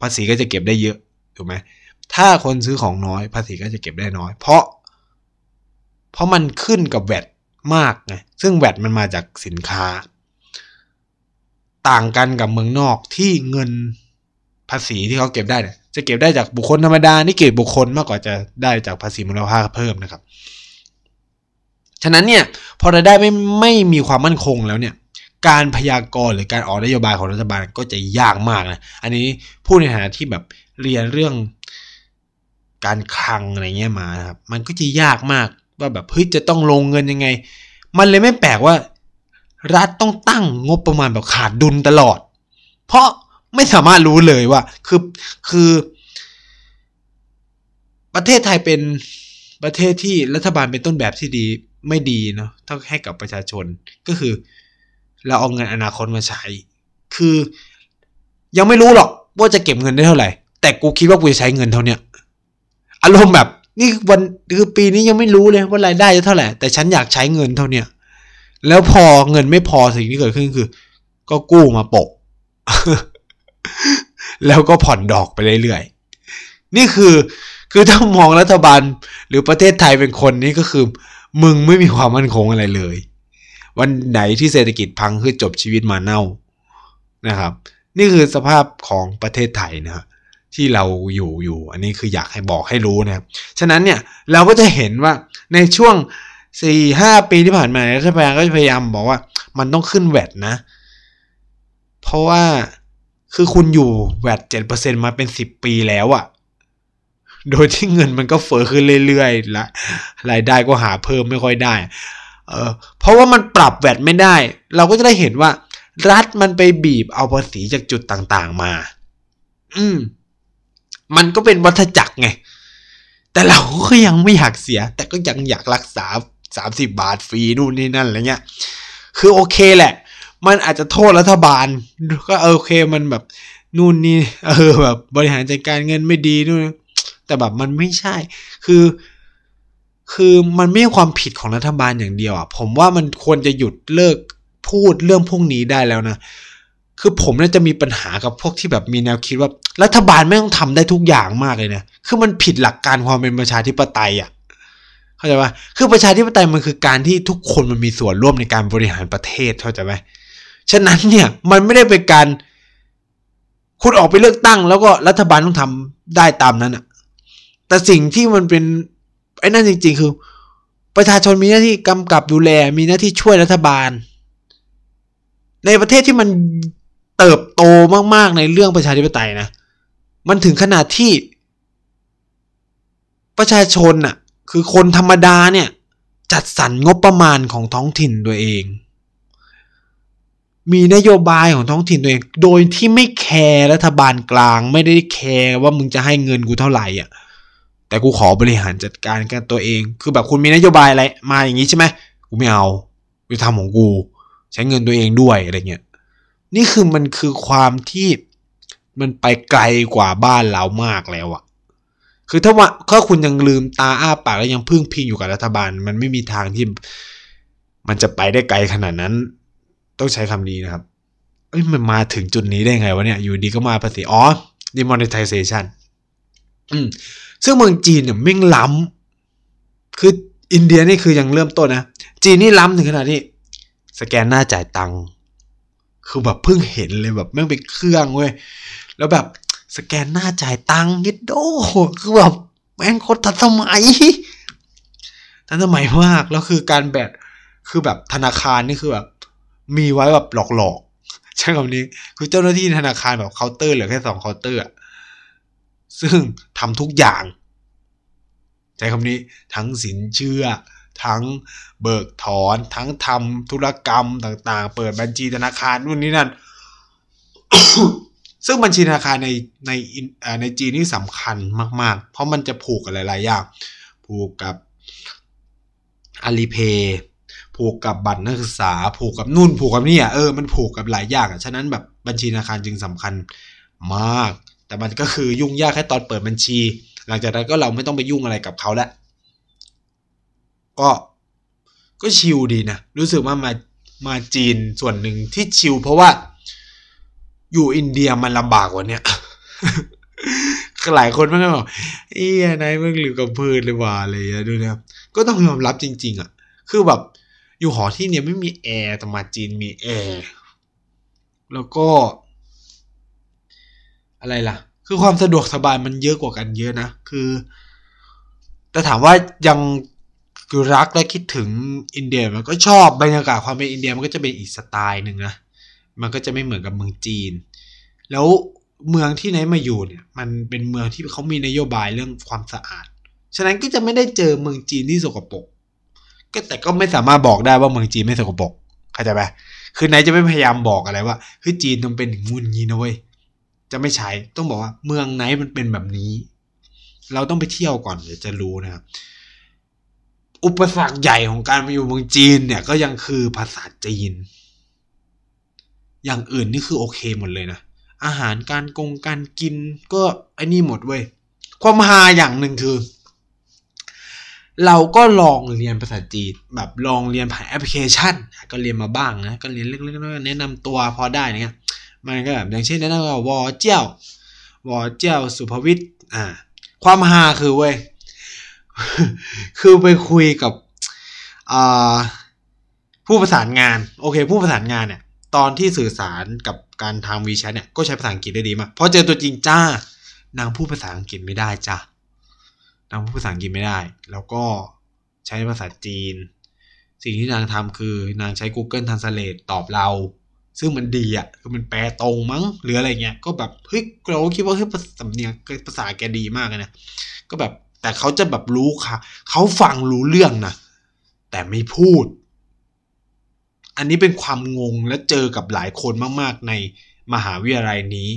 ภาษีก็จะเก็บได้เยอะถูกไหมถ้าคนซื้อของน้อยภาษีก็จะเก็บได้น้อย เพราะ เพราะมันขึ้นกับแวดมากไงซึ่งแวดมันมาจากสินค้า ต่างกันกับเมืองนอกที่เงินภาษีที่เขาเก็บได้เนี่ย จะเก็บได้จากบุคคลธรรมดานี่เก็บบุคคลมากกว่าจะได้จากภาษีมูลค่าเพิ่มนะครับ ฉะนั้นเนี่ยพอรายได้ไม่ไม่มีความมั่นคงแล้วเนี่ยการพยากรณ์หรือการออกนโยบายของรัฐบาลก็จะยากมากนะ อันนี้ผู้ในฐานะที่แบบเรียนเรื่องการคลังอะไรเงี้ยมาครับ มันก็จะยากมากว่าแบบเฮ้ยจะต้องลงเงินยังไง มันเลยไม่แปลกว่า รัฐต้องตั้งงบประมาณแบบขาดดุลตลอด เพราะ ไม่สามารถรู้เลยว่า คือคือ ประเทศไทยเป็นประเทศที่รัฐบาลเป็นต้นแบบที่ดีไม่ดีเนาะถ้าให้กับประชาชนก็คือ เราเอาเงินอนาคตมาใช้ คือ ยังไม่รู้หรอกว่าจะเก็บเงินได้เท่าไหร่ แต่กูคิดว่ากูจะใช้เงินเท่าเนี้ยอารมณ์แบบ นี่วันคือปีนี้ยังไม่รู้เลยว่ารายได้จะเท่าไหร่แต่ฉันอยากใช้เงินเท่าเนี้ยแล้วพอเงินไม่พอสิ่งที่เกิดขึ้นคือ ก็กู้มาปะ แล้วก็ผ่อนดอกไปเรื่อยๆ นี่คือคือถ้ามองรัฐบาลหรือประเทศไทยเป็นคนนี่ก็คือ มึงไม่มีความมั่นคงอะไรเลย วันไหนที่เศรษฐกิจพังคือจบชีวิตมาเน่านะครับ นี่คือสภาพของประเทศไทยนะครับที่เราอยู่อยู่ อันนี้คืออยากให้บอกให้รู้นะครับ ฉะนั้นเนี่ยเราก็จะเห็นว่าในช่วงสี่ห้าปีที่ผ่านมารัฐบาลก็พยายามบอกว่า มันต้องขึ้นแวดนะ เพราะว่า คือคุณอยู่แวดเจ็ดเปอร์เซ็นมาเป็นสิบปีแล้วอะโดยที่เงินมันก็เฟ้อขึ้นเรื่อยๆและรายได้ก็หาเพิ่มไม่ค่อยได้ เออเพราะว่ามันปรับแวดไม่ได้ เราก็จะได้เห็นว่า รัฐมันไปบีบเอาภาษีจากจุดต่างๆมา อืม มันก็เป็นวัฏจักรไง แต่เราก็ยังไม่อยากเสีย แต่ก็ยังอยากรักษาสามสิบบาทฟรีนู่นนี่นั่นอะไรเงี้ย คือโอเคแหละ มันอาจจะโทษรัฐบาล ก็โอเคมันแบบนู่นนี่เออแบบบริหารจัดการเงินไม่ดีนู่นแต่แบบมันไม่ใช่ คือ คือมันไม่ใช่ความผิดของรัฐบาลอย่างเดียวอะผมว่ามันควรจะหยุดเลิกพูดเรื่องพวกนี้ได้แล้วนะคือผมน่าจะมีปัญหากับพวกที่แบบมีแนวคิดว่า รัฐบาลไม่ต้องทำได้ทุกอย่างมากเลยนะคือมันผิดหลักการความเป็นประชาธิปไตยอะเข้าใจปะคือประชาธิปไตยมันคือการที่ทุกคนมันมีส่วนร่วมในการบริหารประเทศเข้าใจไหม ฉะนั้นเนี่ยมันไม่ได้เป็นการ คุณออกไปเลือกตั้ง แล้วก็รัฐบาลต้องทำได้ตามนั้นอะแต่สิ่งที่มันเป็นไอ้นั่นจริง ๆ คือ ประชาชนมีหน้าที่กำกับดูแล มีหน้าที่ช่วยรัฐบาล ในประเทศที่มันเติบโตมากๆในเรื่องประชาธิปไตยนะ มันถึงขนาดที่ ประชาชนน่ะ คือคนธรรมดาเนี่ย จัดสรรงบประมาณของท้องถิ่นตัวเอง มีนโยบายของท้องถิ่นตัวเอง โดยที่ไม่แคร์รัฐบาลกลาง ไม่ได้แคร์ว่ามึงจะให้เงินกูเท่าไหร่อะ แต่กูขอบริหารจัดการกันตัวเอง คือแบบคุณมีนโยบายอะไรมาอย่างนี้ใช่ไหมกูไม่เอากูทำของกู ใช้เงินตัวเองด้วยอะไรเงี้ย นี่คือมันคือความที่มันไปไกลกว่าบ้านเรามากแล้วอะคือถ้าว่าถ้าคุณยังลืมตาอ้าปากแล้วยังพึ่งพิงอยู่กับรัฐบาล มันไม่มีทางที่มันจะไปได้ไกลขนาดนั้น ต้องใช้คำนี้นะครับ เอ้ยมันมาถึงจุดนี้ได้ไงวะเนี่ย อยู่ดีก็มาภาษี อ๋อ demonetization อืมซึ่งเมืองจีนเนี่ยไม่งล้ำ คืออินเดียนี่คือยังเริ่มต้นนะ จีนนี่ล้ำถึงขนาดที่สแกนหน้าจ่ายตังค์ คือแบบเพิ่งเห็นเลยแบบแม่งเป็นเครื่องเว้ย แล้วแบบสแกนหน้าจ่ายตังค์ยิดโดคือแบบแม่งโคตรทันสมัยทันสมัยมาก แล้วคือการแบงก์คือแบบธนาคารนี่คือแบบ มีไว้แบบหลอกๆใช้คำนี้ คือเจ้าหน้าที่ธนาคารแบบเคาน์เตอร์เหลือแค่สองเคาน์เตอร์ซึ่งทำทุกอย่าง ใช้คำนี้ทั้งสินเชื่อ ทั้งเบิกถอน ทั้งทำธุรกรรมต่างๆ เปิดบัญชีธนาคารนู่นนี่นั่นซึ่งบัญชีธนาคารในในในจีนนี่สำคัญมาก ๆ เพราะมันจะผูกกับหลาย ๆ อย่าง ผูกกับอาลีเพย์ ผูกกับบัตรนักศึกษา ผูกกับนู่นผูกกับนี่อะเออมันผูกกับหลายอย่างอะฉะนั้นแบบบัญชีธนาคารจึงสำคัญมาก แต่มันก็คือยุ่งยากแค่ตอนเปิดบัญชี หลังจากนั้นก็เราไม่ต้องไปยุ่งอะไรกับเขาแล้วก็ก็ชิลดีนะรู้สึกว่ามามาจีนส่วนหนึ่งที่ชิลเพราะว่าอยู่อินเดียมันลำบากกว่าเนี้ยหลายคนมันก็บอกเอ้ยไนมึงหลิวกับพืนเลยว่าอะไรอย่างเงี้ยด้วยนะครับก็ต้องยอมรับจริง ๆ อะ คือแบบ อยู่หอที่เนี่ยไม่มีแอร์แต่มาจีนมีแอร์แล้วก็ อะไรล่ะ คือความสะดวกสบายมันเยอะกว่ากันเยอะนะ คือ แต่ถามว่ายังรักและคิดถึงอินเดียมันก็ชอบบรรยากาศความเป็นอินเดียมันก็จะเป็นอีกสไตล์หนึ่งนะ มันก็จะไม่เหมือนกับเมืองจีน แล้วเมืองที่ไหนมาอยู่เนี่ย มันเป็นเมืองที่เขามีนโยบายเรื่องความสะอาด ฉะนั้นก็จะไม่ได้เจอเมืองจีนที่สกปรก ก็แต่ก็ไม่สามารถบอกได้ว่าเมืองจีนไม่สกปรกเข้าใจไหมคือไหนจะไม่พยายามบอกอะไรว่าเฮ้ยจีนต้องเป็นอย่างงู้นงี้นะเว้ยจะไม่ใช้ต้องบอกว่าเมืองไหนมันเป็นแบบนี้ เราต้องไปเที่ยวก่อนเดี๋ยวจะรู้นะครับอุปสรรคใหญ่ของการมาอยู่เมืองจีนเนี่ยก็ยังคือภาษาจีน อย่างอื่นนี่คือโอเคหมดเลยนะ อาหารการกงการกินก็ไอ้นี่หมดเว้ย ความฮาอย่างหนึ่งคือ เราก็ลองเรียนภาษาจีนแบบลองเรียนผ่านแอปพลิเคชัน ก็เรียนมาบ้างนะก็เรียนเล็กๆแนะนำตัวพอได้เนี่ยมันก็แบบอย่างเช่นแนะนำว่าวอเจ้าวอเจ้าสุภวิทย์อ่า ความฮาคือเว้ยคือไปคุยกับอ่าผู้ประสานงาน โอเค ผู้ประสานงานเนี่ย ตอนที่สื่อสารกับการทางวีแชทเนี่ยก็ใช้ภาษาอังกฤษได้ดีมากพอเจอตัวจริงจ้านางพูดภาษาอังกฤษไม่ได้จ้า นางพูดภาษาอังกฤษไม่ได้ แล้วก็ใช้ภาษาจีน สิ่งที่นางทำคือนางใช้ Google Translate ตอบเรา ซึ่งมันดีอะคือมันแปลตรงมั้งหรืออะไรเงี้ย ก็แบบเฮ้ยเราคิดว่าเฮ้ยสำเนียงภาษาแกดีมากเลยนะก็แบบแต่เขาจะแบบรู้ค่ะเขาฟังรู้เรื่องนะแต่ไม่พูด อันนี้เป็นความงงและเจอกับหลายคนมาก ๆ ในมหาวิทยาลัยนี้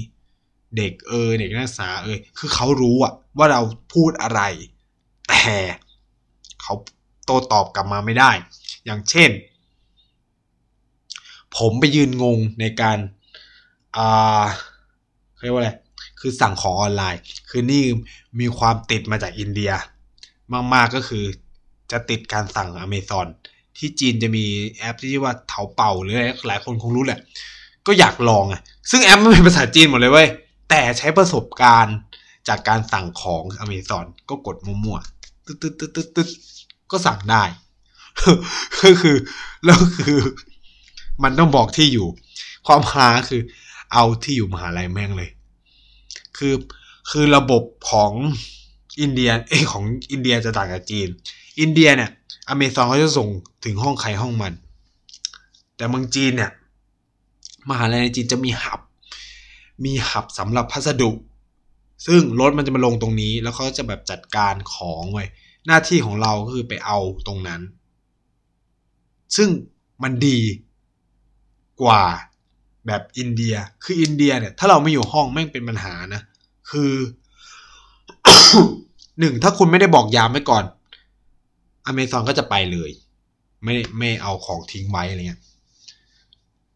เด็กเออเด็กนักศึกษาเออคือเขารู้อะว่าเราพูดอะไร แต่เขาโต้ตอบกลับมาไม่ได้ อย่างเช่น ผมไปยืนงงในการอ่าเรียกว่าอะไรคือสั่งของออนไลน์ คือนี่มีความติดมาจากอินเดีย มากๆก็คือจะติดการสั่งอเมซอนที่จีนจะมีแอปที่ชื่อว่าเถาเป่าหรืออะไรหลายคนคงรู้แหละ ก็อยากลองอะ ซึ่งแอปมันเป็นภาษาจีนหมดเลยเว้ย แต่ใช้ประสบการณ์จากการสั่งของอเมซอนก็กดมั่วๆตึ๊ดตึ๊ดตึ๊ดตึ๊ดตึ๊ดก็สั่งได้ก็คือแล้วคือ มันต้องบอกที่อยู่ ความหาคือ เอาที่อยู่มหาลัยแม่งเลย คือคือระบบของอินเดียเอ้ของอินเดียจะต่างกับจีน อินเดียเนี่ยอเมซอนเขาจะส่งถึงห้องใครห้องมัน แต่เมืองจีนเนี่ย มหาลัยในจีนจะมีหับ มีหับสำหรับพัสดุ ซึ่งรถมันจะมาลงตรงนี้ แล้วเขาจะแบบจัดการของไว้หน้าที่ของเราก็คือไปเอาตรงนั้น ซึ่งมันดีกว่าแบบอินเดีย คืออินเดียเนี่ย ถ้าเราไม่อยู่ห้องแม่งเป็นปัญหานะ คือหนึ่งถ้าคุณไม่ได้บอกยามไว้ก่อนอเมซอนก็จะไปเลย ไม่ไม่เอาของทิ้งไว้อะไรเงี้ย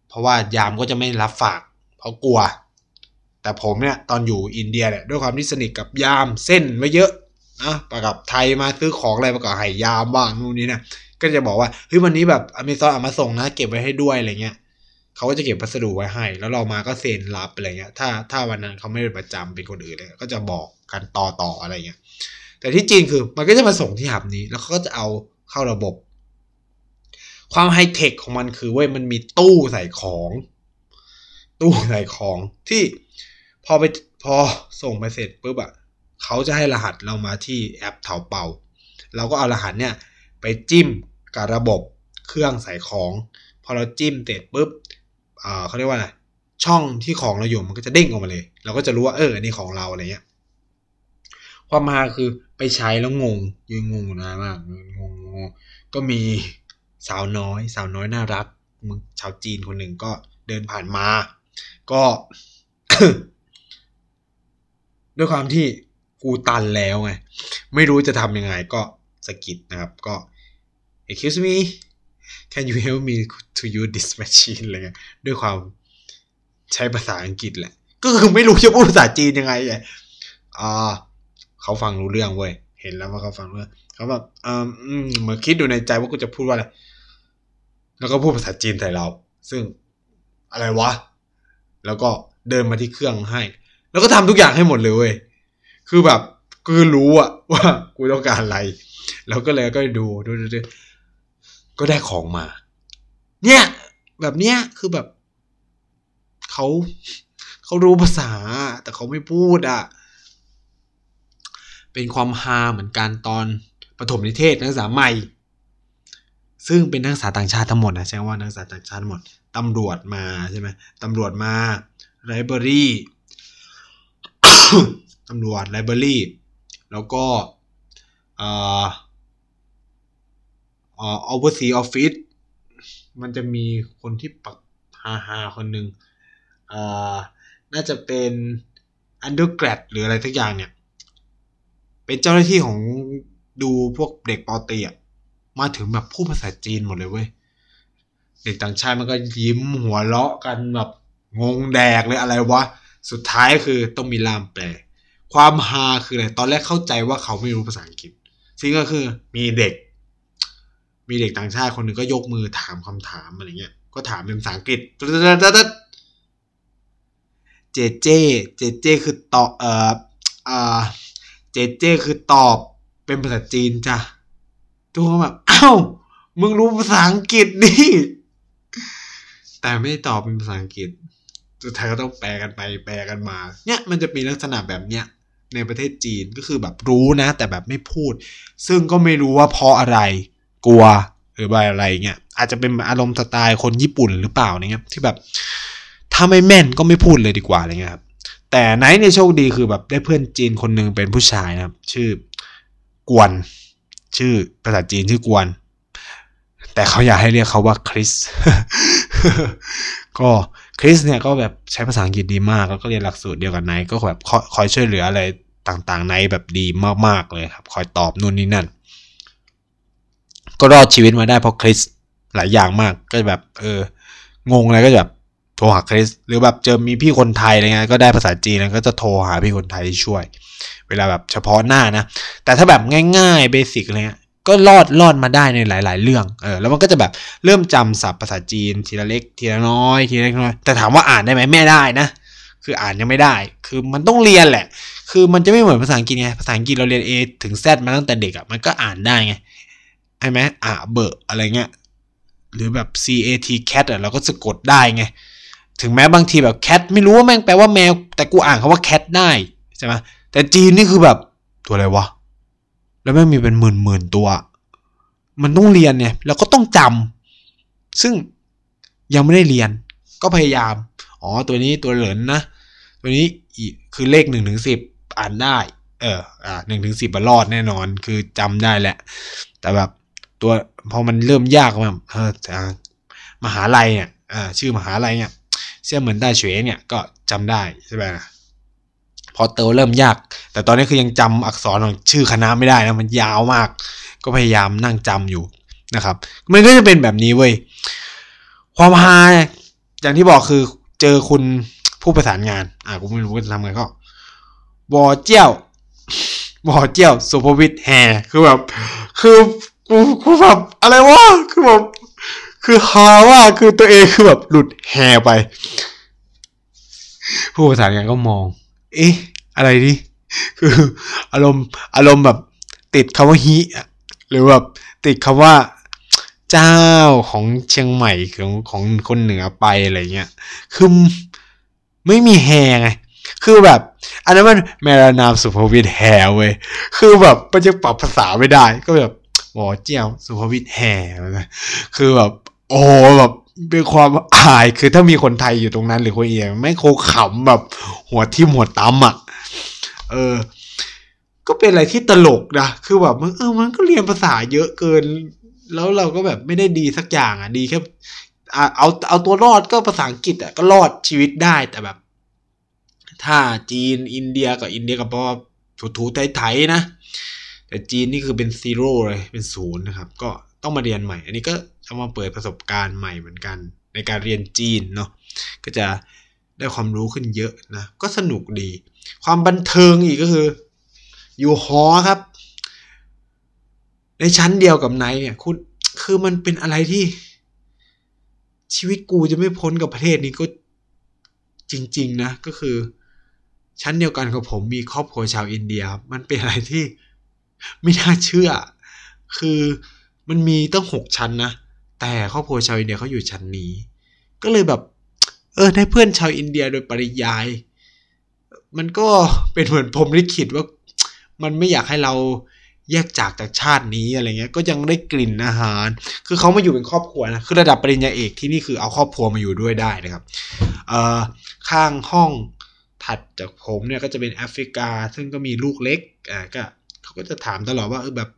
เพราะว่ายามก็จะไม่รับฝาก เพราะกลัว แต่ผมเนี่ยตอนอยู่อินเดียเนี่ยด้วยความที่สนิทกับยามเส้นไว้เยอะนะประกับไทยมาซื้อของอะไรประกับห้ยามบ้างนู่นนี่นะก็จะบอกว่าเฮ้ยวันนี้แบบอเมซอนเอามาส่งนะเก็บไว้ให้ด้วยอะไรเงี้ยเขาก็จะเก็บพัสดุไว้ให้ แล้วเรามาก็เซ็นรับอะไรเงี้ยถ้าถ้าวันนั้นเขาไม่ได้ประจำเป็นคนอื่นเลยก็จะบอกกันต่อต่ออะไรเงี้ยแต่ที่จีนคือมันก็จะมาส่งที่หับนี้ แล้วเขาก็จะเอาเข้าระบบ ความไฮเทคของมันคือเว้ยมันมีตู้ใส่ของ ตู้ใส่ของที่ พอไปพอส่งไปเสร็จปุ๊บอะเขาจะให้รหัสเรามาที่แอปเถาเป่า เราก็เอารหัสเนี่ยไปจิ้มกับระบบเครื่องใส่ของ พอเราจิ้มเสร็จปุ๊บอ่าเขาเรียกว่าอะไรช่องที่ของเราอยู่มันก็จะเด้งออกมาเลย เราก็จะรู้ว่าเอออันนี้ของเราอะไรเงี้ยความมาคือไปใช้แล้วงงยืนงงนะมากงงงงก็มีสาวน้อย สาวน้อยน่ารักมึงชาวจีนคนหนึ่งก็เดินผ่านมา ก็ ด้วยความที่กูตันแล้วไง ไม่รู้จะทำยังไงก็สกิดนะครับก็ excuse me can you help me to use this machine อะไรเงี้ยด้วยความใช้ภาษาอังกฤษแหละ ก็คือไม่รู้จะพูดภาษาจีนยังไงไงอ่าเขาฟังรู้เรื่องเว้ย เห็นแล้วว่าเขาฟังเรื่องเขาแบบอืมเหมือนคิดอยู่ในใจว่ากูจะพูดว่าอะไร แล้วก็พูดภาษาจีนใส่เรา ซึ่งอะไรวะ แล้วก็เดินมาที่เครื่องให้ แล้วก็ทำทุกอย่างให้หมดเลยเว้ยคือแบบคือรู้อะว่ากูต้องการอะไร แล้วก็เลยก็ดูดูดูก็ได้ของมา เนี่ย แบบเนี้ยคือแบบเขาเขารู้ภาษา แต่เขาไม่พูดอะเป็นความฮาเหมือนกันตอนปฐมนิเทศนักศึกษาใหม่ ซึ่งเป็นนักศึกษาต่างชาติทั้งหมดนะใช่ว่านักศึกษาต่างชาติทั้งหมดตำรวจมาใช่ไหมตำรวจมาไลบรารี ตำรวจไลบรารีแล้วก็เอ่อเอ่อ oversee office มันจะมีคนที่ปักฮาฮาคนหนึ่งเอ่อน่าจะเป็น undergrad หรืออะไรสักอย่างเนี่ย เป็นเจ้าหน้าที่ของดูพวกเด็กปอตีอะมาถึงแบบพูดภาษาจีนหมดเลยเว้ย เด็กต่างชาติมันก็ยิ้มหัวเราะกันแบบงงแดกเลยอะไรวะ สุดท้ายคือต้องมีล่ามแปล ความฮาคืออะไร ตอนแรกเข้าใจว่าเขาไม่รู้ภาษาอังกฤษซึ่งก็คือมีเด็ก มีเด็กต่างชาติคนหนึ่งก็ยกมือถามคำถามอะไรเงี้ย ก็ถามเป็นภาษาอังกฤษเจเจ เจเจคือตอบเอ่ออ่าเจเจคือตอบเป็นภาษาจีนจ้ะทุกคนแบบอ้าวมึงรู้ภาษาอังกฤษดิแต่ไม่ตอบเป็นภาษาอังกฤษ สุดท้ายก็ต้องแปลกันไปแปลกันมา เนี่ยมันจะมีลักษณะแบบเนี้ยในประเทศจีนก็คือแบบรู้นะ แต่แบบไม่พูด ซึ่งก็ไม่รู้ว่าเพราะอะไรกลัวหรือว่าอะไรเงี้ยอาจจะเป็นอารมณ์สไตล์คนญี่ปุ่นหรือเปล่าเนี่ยที่แบบ ถ้าไม่แม่นก็ไม่พูดเลยดีกว่าอะไรเงี้ยครับแต่ไนท์เนี่ยโชคดีคือแบบได้เพื่อนจีนคนหนึ่งเป็นผู้ชายนะครับ ชื่อกวน ชื่อภาษาจีนชื่อกวน แต่เขาอยากให้เรียกเขาว่าคริสก็ คริสเนี่ยก็แบบใช้ภาษาอังกฤษดีมาก แล้วก็เรียนหลักสูตรเดียวกับไนก็แบบคอยช่วยเหลืออะไรต่างๆไนแบบดีมากๆเลยครับ คอยตอบนู่นนี่นั่น ก็รอดชีวิตมาได้เพราะคริสหลายอย่างมากก็แบบ เอองงอะไรก็แบบโทรหาคริสหรือแบบเจอมีพี่คนไทยอะไรเงี้ยก็ได้ภาษาจีนแล้วก็จะโทรหาพี่คนไทยที่ช่วย เวลาแบบเฉพาะหน้านะ แต่ถ้าแบบง่ายๆเบสิกอะไรเงี้ย ก็รอดรอดมาได้ในหลาย ๆ เรื่องเออแล้วมันก็จะแบบเริ่มจำศัพท์ภาษาจีนทีละเล็กทีละน้อยทีละเล็กน้อยแต่ถามว่าอ่านได้ไหมแม่ได้นะ คืออ่านยังไม่ได้ คือมันต้องเรียนแหละ คือมันจะไม่เหมือนภาษาอังกฤษไงภาษาอังกฤษเราเรียน A ถึง Z มาตั้งแต่เด็กอะ่ะมันก็อ่านได้ไงใช่ไหมอ่าเบอร์อะไรเงี้ยหรือแบบ C A T cat อะเราก็สะกดได้ไงถึงแม้บางทีแบบ cat ไม่รู้ว่าแม่งแปลว่าแมว แต่กูอ่านคาว่า cat ได้ใช่ไหมแต่จีนนี่คือแบบตัวอะไรวะ แล้วแม่งมีเป็นหมื่นหมื่นตัว มันต้องเรียนเนี่ยแล้วก็ต้องจำซึ่งยังไม่ได้เรียนก็พยายาม อ๋อตัวนี้ตัวเหลินนะ ตัวนี้คือเลขหนึ่งถึงสิบอ่านได้ เออ อ่าหนึ่งถึงสิบรอดแน่นอน คือจำได้แหละ แต่แบบตัวพอมันเริ่มยากแบบเออมหาลัยเนี่ยอ่าชื่อมหาลัยเนี่ยเสี่ยเหมือนได้เฉวยเนี่ยก็จำได้ใช่ไหม พอเตอเริ่มยาก แต่ตอนนี้คือยังจำอักษรของชื่อคณะไม่ได้นะมันยาวมาก ก็พยายามนั่งจำอยู่นะครับ มันก็จะเป็นแบบนี้เว้ยความฮาอย่างที่บอกคือเจอคุณผู้ประสานงาน อ่ากูไม่รู้ว่าจะทำไงก็บอเจี้ยวบอเจี้ยวสุภวิทย์แฮคือแบบ คือกูกูแบบอะไรวะคือแบบคือฮาว่าคือตัวเองคือแบบหลุดแฮไป ผู้ประสานงานก็มอง เอ๊ะ อะไรนี่คืออารมณ์อารมณ์แบบติดคำว่าฮิหรือแบบติดคำว่าเจ้าของเชียงใหม่ของของคนเหนือไปอะไรเงี้ย คือไม่มีแฮไง คือแบบ อันนั้นมันแมรานามสุภวิทย์แฮเว้ย คือแบบมันจะปรับภาษาไม่ได้ ก็แบบหมอเจียวสุภวิทย์แฮคือแบบ โอ้แบบ เป็นความอายคือถ้ามีคนไทยอยู่ตรงนั้นหรือคนเอียไม่โคขำแบบหัวทิ่มหัวตั้มอะ เออ ก็เป็นอะไรที่ตลกนะ คือแบบมันเออมันก็เรียนภาษาเยอะเกิน แล้วเราก็แบบไม่ได้ดีสักอย่างอะดีแค่เอาเอาตัวรอดก็ภาษาอังกฤษอะก็รอดชีวิตได้แต่แบบ ถ้าจีนอินเดียกับอินเดียกับพอถูถูไทยๆนะ แต่จีนนี่คือเป็น zero เลยเป็นศูนย์นะครับ ก็ต้องมาเรียนใหม่ อันนี้ก็ จะมาเปิดประสบการณ์ใหม่เหมือนกัน ในการเรียนจีนเนาะก็จะได้ความรู้ขึ้นเยอะนะ ก็สนุกดี ความบันเทิงอีกก็คือ อยู่หอครับ ในชั้นเดียวกับไนเนี่ยคุณคือมันเป็นอะไรที่ ชีวิตกูจะไม่พ้นกับประเทศนี้ก็จริง ๆ นะ ก็คือ ชั้นเดียวกันกับผมมีครอบครัวชาวอินเดีย มันเป็นอะไรที่ไม่น่าเชื่อ คือมันมีตั้งหกชั้นนะ แต่ครอบครัวชาวอินเดียเขาอยู่ชั้นนี้ ก็เลยแบบ เออได้เพื่อนชาวอินเดียโดยปริยาย มันก็เป็นเหมือนผมลิขิตว่า มันไม่อยากให้เราแยกจากจากชาตินี้อะไรเงี้ย ก็ยังได้กลิ่นอาหาร คือเขามาอยู่เป็นครอบครัวนะ คือระดับปริญญาเอกที่นี่คือเอาครอบครัวมาอยู่ด้วยได้นะครับ เอ่อ ข้างห้องถัดจากผมเนี่ยก็จะเป็นแอฟริกา ซึ่งก็มีลูกเล็ก อ่า ก็เขาก็จะถามตลอดว่าเออแบบ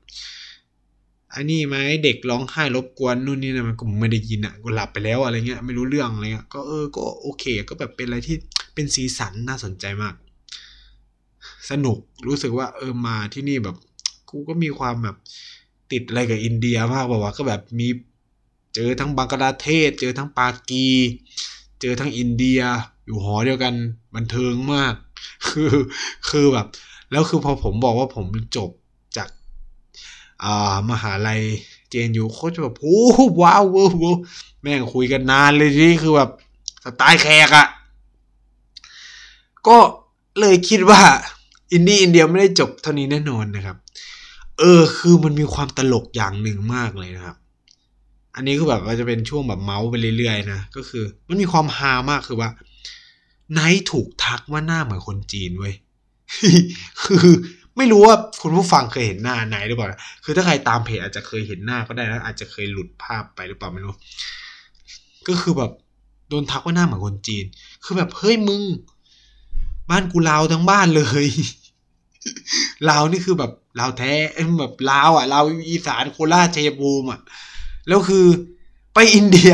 อันนี้ไหมเด็กร้องไห้รบกวนนู่นนี่นะมันก็ไม่ได้ยินอะกูหลับไปแล้วอะไรเงี้ยไม่รู้เรื่องอะไรเงี้ยก็เออก็โอเค ก็แบบเป็นอะไรที่เป็นสีสันน่าสนใจมาก สนุกรู้สึกว่า เออมาที่นี่แบบ กูก็มีความแบบติดอะไรกับอินเดียมากบอกว่าก็แบบมีเจอทั้งบังกลาเทศ เจอทั้งปากี เจอทั้งอินเดีย อยู่หอเดียวกันบันเทิงมาก คือคือแบบ แล้วคือพอผมบอกว่าผมจบ มหาลัยเจนอยู่โคตรแบบโอ้ว้าวว้าวแม่งคุยกันนานเลยที่คือแบบสไตล์แขกอะก็เลยคิดว่าอินดี้อินเดียไม่ได้จบเท่านี้แน่นอนนะครับ เออ คือมันมีความตลกอย่างหนึ่งมากเลยนะครับ อันนี้คือแบบว่าจะเป็นช่วงแบบเมาส์ไปเรื่อยๆนะก็คือ มันมีความฮามากคือว่าไนท์ถูกทักว่าหน้าเหมือนคนจีนเว้ยคือ ไม่รู้ว่าคุณผู้ฟังเคยเห็นหน้าไหนหรือเปล่านะคือถ้าใครตามเพจอาจจะเคยเห็นหน้าก็ได้นะอาจจะเคยหลุดภาพไปหรือเปล่าไม่รู้ ก็คือแบบโดนทักว่าหน้าเหมือนคนจีน คือแบบเฮ้ยมึง บ้านกูลาวทั้งบ้านเลยลาวนี่คือแบบลาวแท้แบบลาวอะลาวอีสานโคราชชัยภูมิอะแล้วคือไปอินเดีย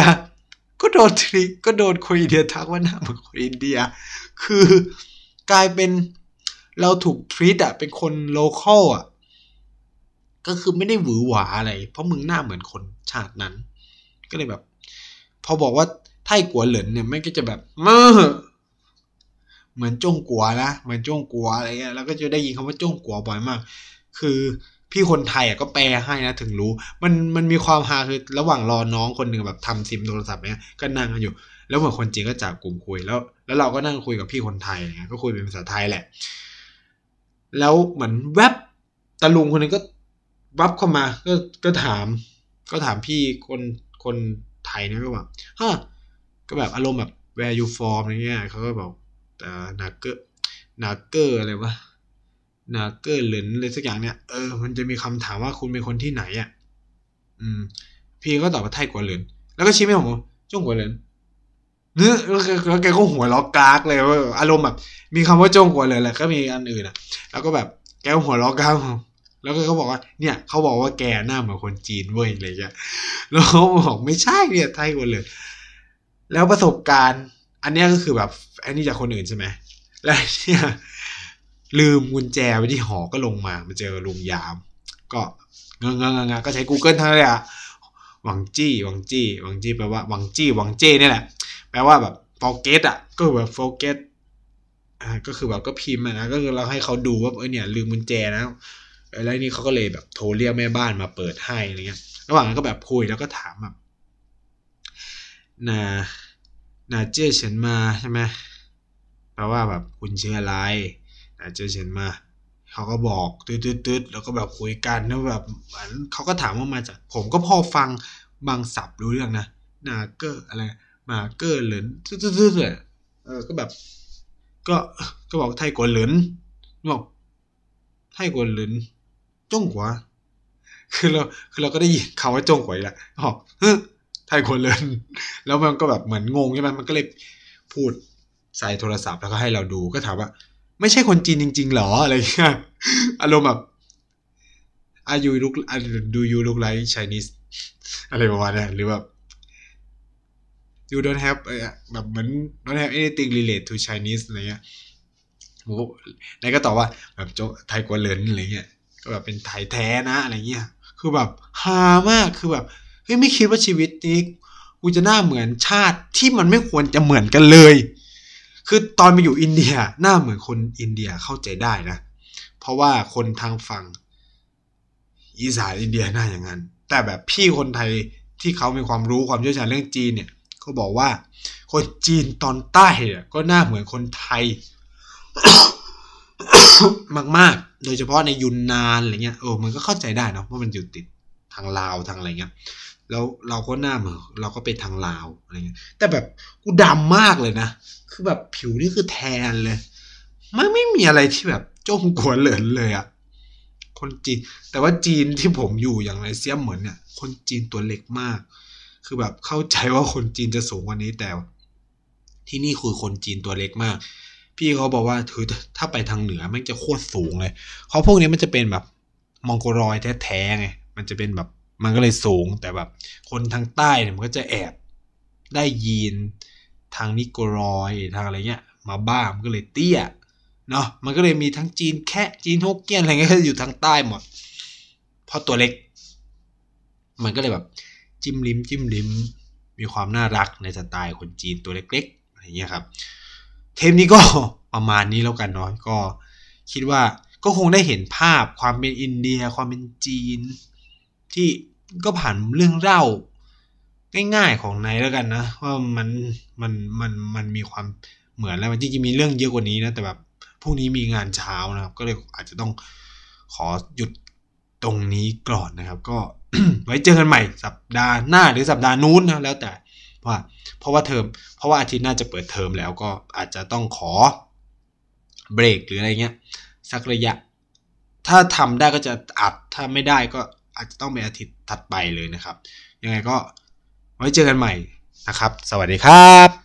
ก็โดนทริก็โดนคนอินเดียทักว่าหน้าเหมือนคนอินเดีย คือกลายเป็น เราถูก treat อะเป็นคน local อะก็คือไม่ได้หวือหวาอะไร เพราะมึงหน้าเหมือนคนชาตินั้น ก็เลยแบบ พอบอกว่าไทกัวเหลินเนี่ยไม่ก็จะแบบเมื่อเหมือนจ้งกัวนะเหมือนจ้งกัวอะไรเงี้ยแล้วก็จะได้ยินคำว่าจ้งกัวบ่อยมาก คือพี่คนไทยอะก็แปลให้นะถึงรู้ มันมันมีความฮาคือระหว่างรอน้องคนหนึ่งแบบทำซิมโทรศัพท์เนี้ยก็นั่งกันอยู่ แล้วเหมือนคนจีนก็จับกลุ่มคุยแล้ว แล้วเราก็นั่งคุยกับพี่คนไทยอะไรเงี้ยก็คุยเป็นภาษาไทยแหละ แล้วเหมือนแวบตะลุงคนนึงก็วับเข้ามา ก็ก็ถาม ก็ถามพี่คนคนไทยนี่ยก็ว่าฮะก็แบบอารมณ์แบบ where you from อะไรเงี้ยเขาก็บอกแต่นาเกอร์นาเกอร์อะไรวะนาเกอร์เหลินอะไรสักอย่างเนี่ยเออมันจะมีคำถามว่าคุณเป็นคนที่ไหนอะ อืม พี่ก็ตอบว่าไทยกว่าเหลินแล้วก็ชี้ให้ผมจ้งกว่าเหลินเแล้วแกก็หัวล้อกากเลยว่าอารมณ์แบบ มีคำว่าจ้งกว่าเลินแหละก็มีอันอื่นอะ แล้วก็แบบแกก็หัวล้อกากแล้วก็เขาบอกว่าเนี่ยเขาบอกว่าแกหน้าเหมือนคนจีนเว้ยอะไรเงี้ยแล้วเขาบอกไม่ใช่เนี่ยไทยกว่าเลินแล้วประสบการณ์ อันนี้ก็คือแบบอันนี้จากคนอื่นใช่ไหมแล้วเนี่ยลืมกุญแจไว้ที่หอก็ลงมามาเจอลุงยาม ก็เงงเงงก็ใช้ Google ทั้งนั้นเลยอะหวังจี้หวังจี้หวังจี้แปลว่าหวังจี้หวังเจ้นี่แหละ แปลว่าแบบ forget อะก็คือแบบ forget อ่าก็คือแบบก็พิมพ์นะก็คือเราให้เขาดูว่าเออเนี่ยลืมกุญแจนะแล้วนี่เขาก็เลยแบบโทรเรียกแม่บ้านมาเปิดให้อะไรเงี้ย ระหว่างนั้นก็แบบคุยแล้วก็ถามแบบนานาเจ้เฉินมาใช่ไหมแปลว่าแบบคุณชื่ออะไรนาเจ้เฉินมาเขาก็บอกตืดๆแล้วก็แบบคุยกันแล้วแบบเหมือนเขาก็ถามว่ามาจากผมก็พอฟังบางศัพท์รู้เรื่องนะนาเกอร์อะไร มาเกอร์เหลินตืดๆเลยเออ ก็แบบ ก็ก็บอกไทยกว่าเหลินบอกไทยกว่าเหลินจงกว่าคือเราคือเราก็ได้ยินคำว่าจงกว่าอีกแล้วบอกเฮ้ไทยคนเลินแล้วมันก็แบบเหมือนงงใช่ไหมมันก็เลยพูดใส่โทรศัพท์แล้วก็ให้เราดูก็ถามว่า ไม่ใช่คนจีนจริง ๆ หรออะไรเงี้ยอารมณ์แบบอายุลุกดูยูลุกไลท์ช n นีสอะไรประมาณนี้หรือแบบ you don't have แบบเหมือน don't have anything relate to Chinese อะไรเงี้ยโอ้นายก็ตอบว่าแบบโจไทยกว่าเลินอะไรเงี้ย ก็แบบเป็นไทยแท้นะอะไรเงี้ย คือแบบฮามาก คือแบบเฮ้ยไม่คิดว่าชีวิตนี้กูจะหน้าเหมือนชาติที่มันไม่ควรจะเหมือนกันเลย คือตอนไปอยู่อินเดียหน้าเหมือนคนอินเดียเข้าใจได้นะ เพราะว่าคนทางฝั่งอีสานอินเดียหน้าอย่างนั้น แต่แบบพี่คนไทยที่เขามีความรู้ความเชี่ยวชาญเรื่องจีนเนี่ย เขาบอกว่า คนจีนตอนใต้เนี่ยก็หน้าเหมือนคนไทย มากๆ โดยเฉพาะในยุนนานอะไรเงี้ยเออมันก็เข้าใจได้นะว่ามันอยู่ติดทางลาวทางอะไรเงี้ยแล้วเราก็หน้าเหมือนเราก็ไปทางลาวอะไรเงี้ยแต่แบบกูดำมากเลยนะ คือแบบผิวนี่คือแทนเลยมันไม่มีอะไรที่แบบจ้งกวนเหลินเลยอะคนจีน แต่ว่าจีนที่ผมอยู่อย่างไรเซียมเหมือนเนี่ย คนจีนตัวเล็กมาก คือแบบเข้าใจว่าคนจีนจะสูงกว่านี้แต่ ที่นี่คือคนจีนตัวเล็กมาก พี่เขาบอกว่าถือถ้าไปทางเหนือมันจะโคตรสูงเลยเขาะพวกนี้มันจะเป็นแบบมองโกรอยแท้ๆไงมันจะเป็นแบบมันก็เลยสูงแต่แบบ คนทางใต้เนี่ยมันก็จะแอบได้ยีนทางนิโกรอยทางอะไรเงี้ย มาบ้ามันก็เลยเตี้ยเนาะมันก็เลยมีทั้งจีนแค่จีนฮกเกี้ยนอะไรเงี้ยอยู่ทางใต้หมดเพราะตัวเล็ก มันก็เลยแบบ จิ้มลิ้มจิ้มลิ้มมีความน่ารักในสไตล์คนจีนตัวเล็กๆอะไรเงี้ยครับ เทปนี้ก็ประมาณนี้แล้วกันเนาะก็คิดว่าก็คงได้เห็นภาพความเป็นอินเดีย ความเป็นจีน ที่ก็ผ่านเรื่องเล่าง่ายๆของนแล้วกันนะว่ามันมันมันมันมีความเหมือนแล้วมันจริงๆมีเรื่องเยอะกว่านี้นะแต่แบบพรุ่งนี้มีงานเช้านะครับ ก็เลยอาจจะต้องขอหยุดตรงนี้ก่อนนะครับ ก็ ไว้เจอกันใหม่สัปดาห์หน้าหรือสัปดาห์นู้นนะแล้วแต่ว่าเพราะว่าเทอมเพราะว่าอาทิตย์หน้าจะเปิดเทอมแล้วก็อาจจะต้องขอเบรกหรืออะไรเงี้ยสักระยะ ถ้าทำได้ก็จะอัดถ้าไม่ได้ก็อาจจะต้องเป็นอาทิตย์ถัดไปเลยนะครับ ยังไงก็ไว้เจอกันใหม่นะครับ สวัสดีครับ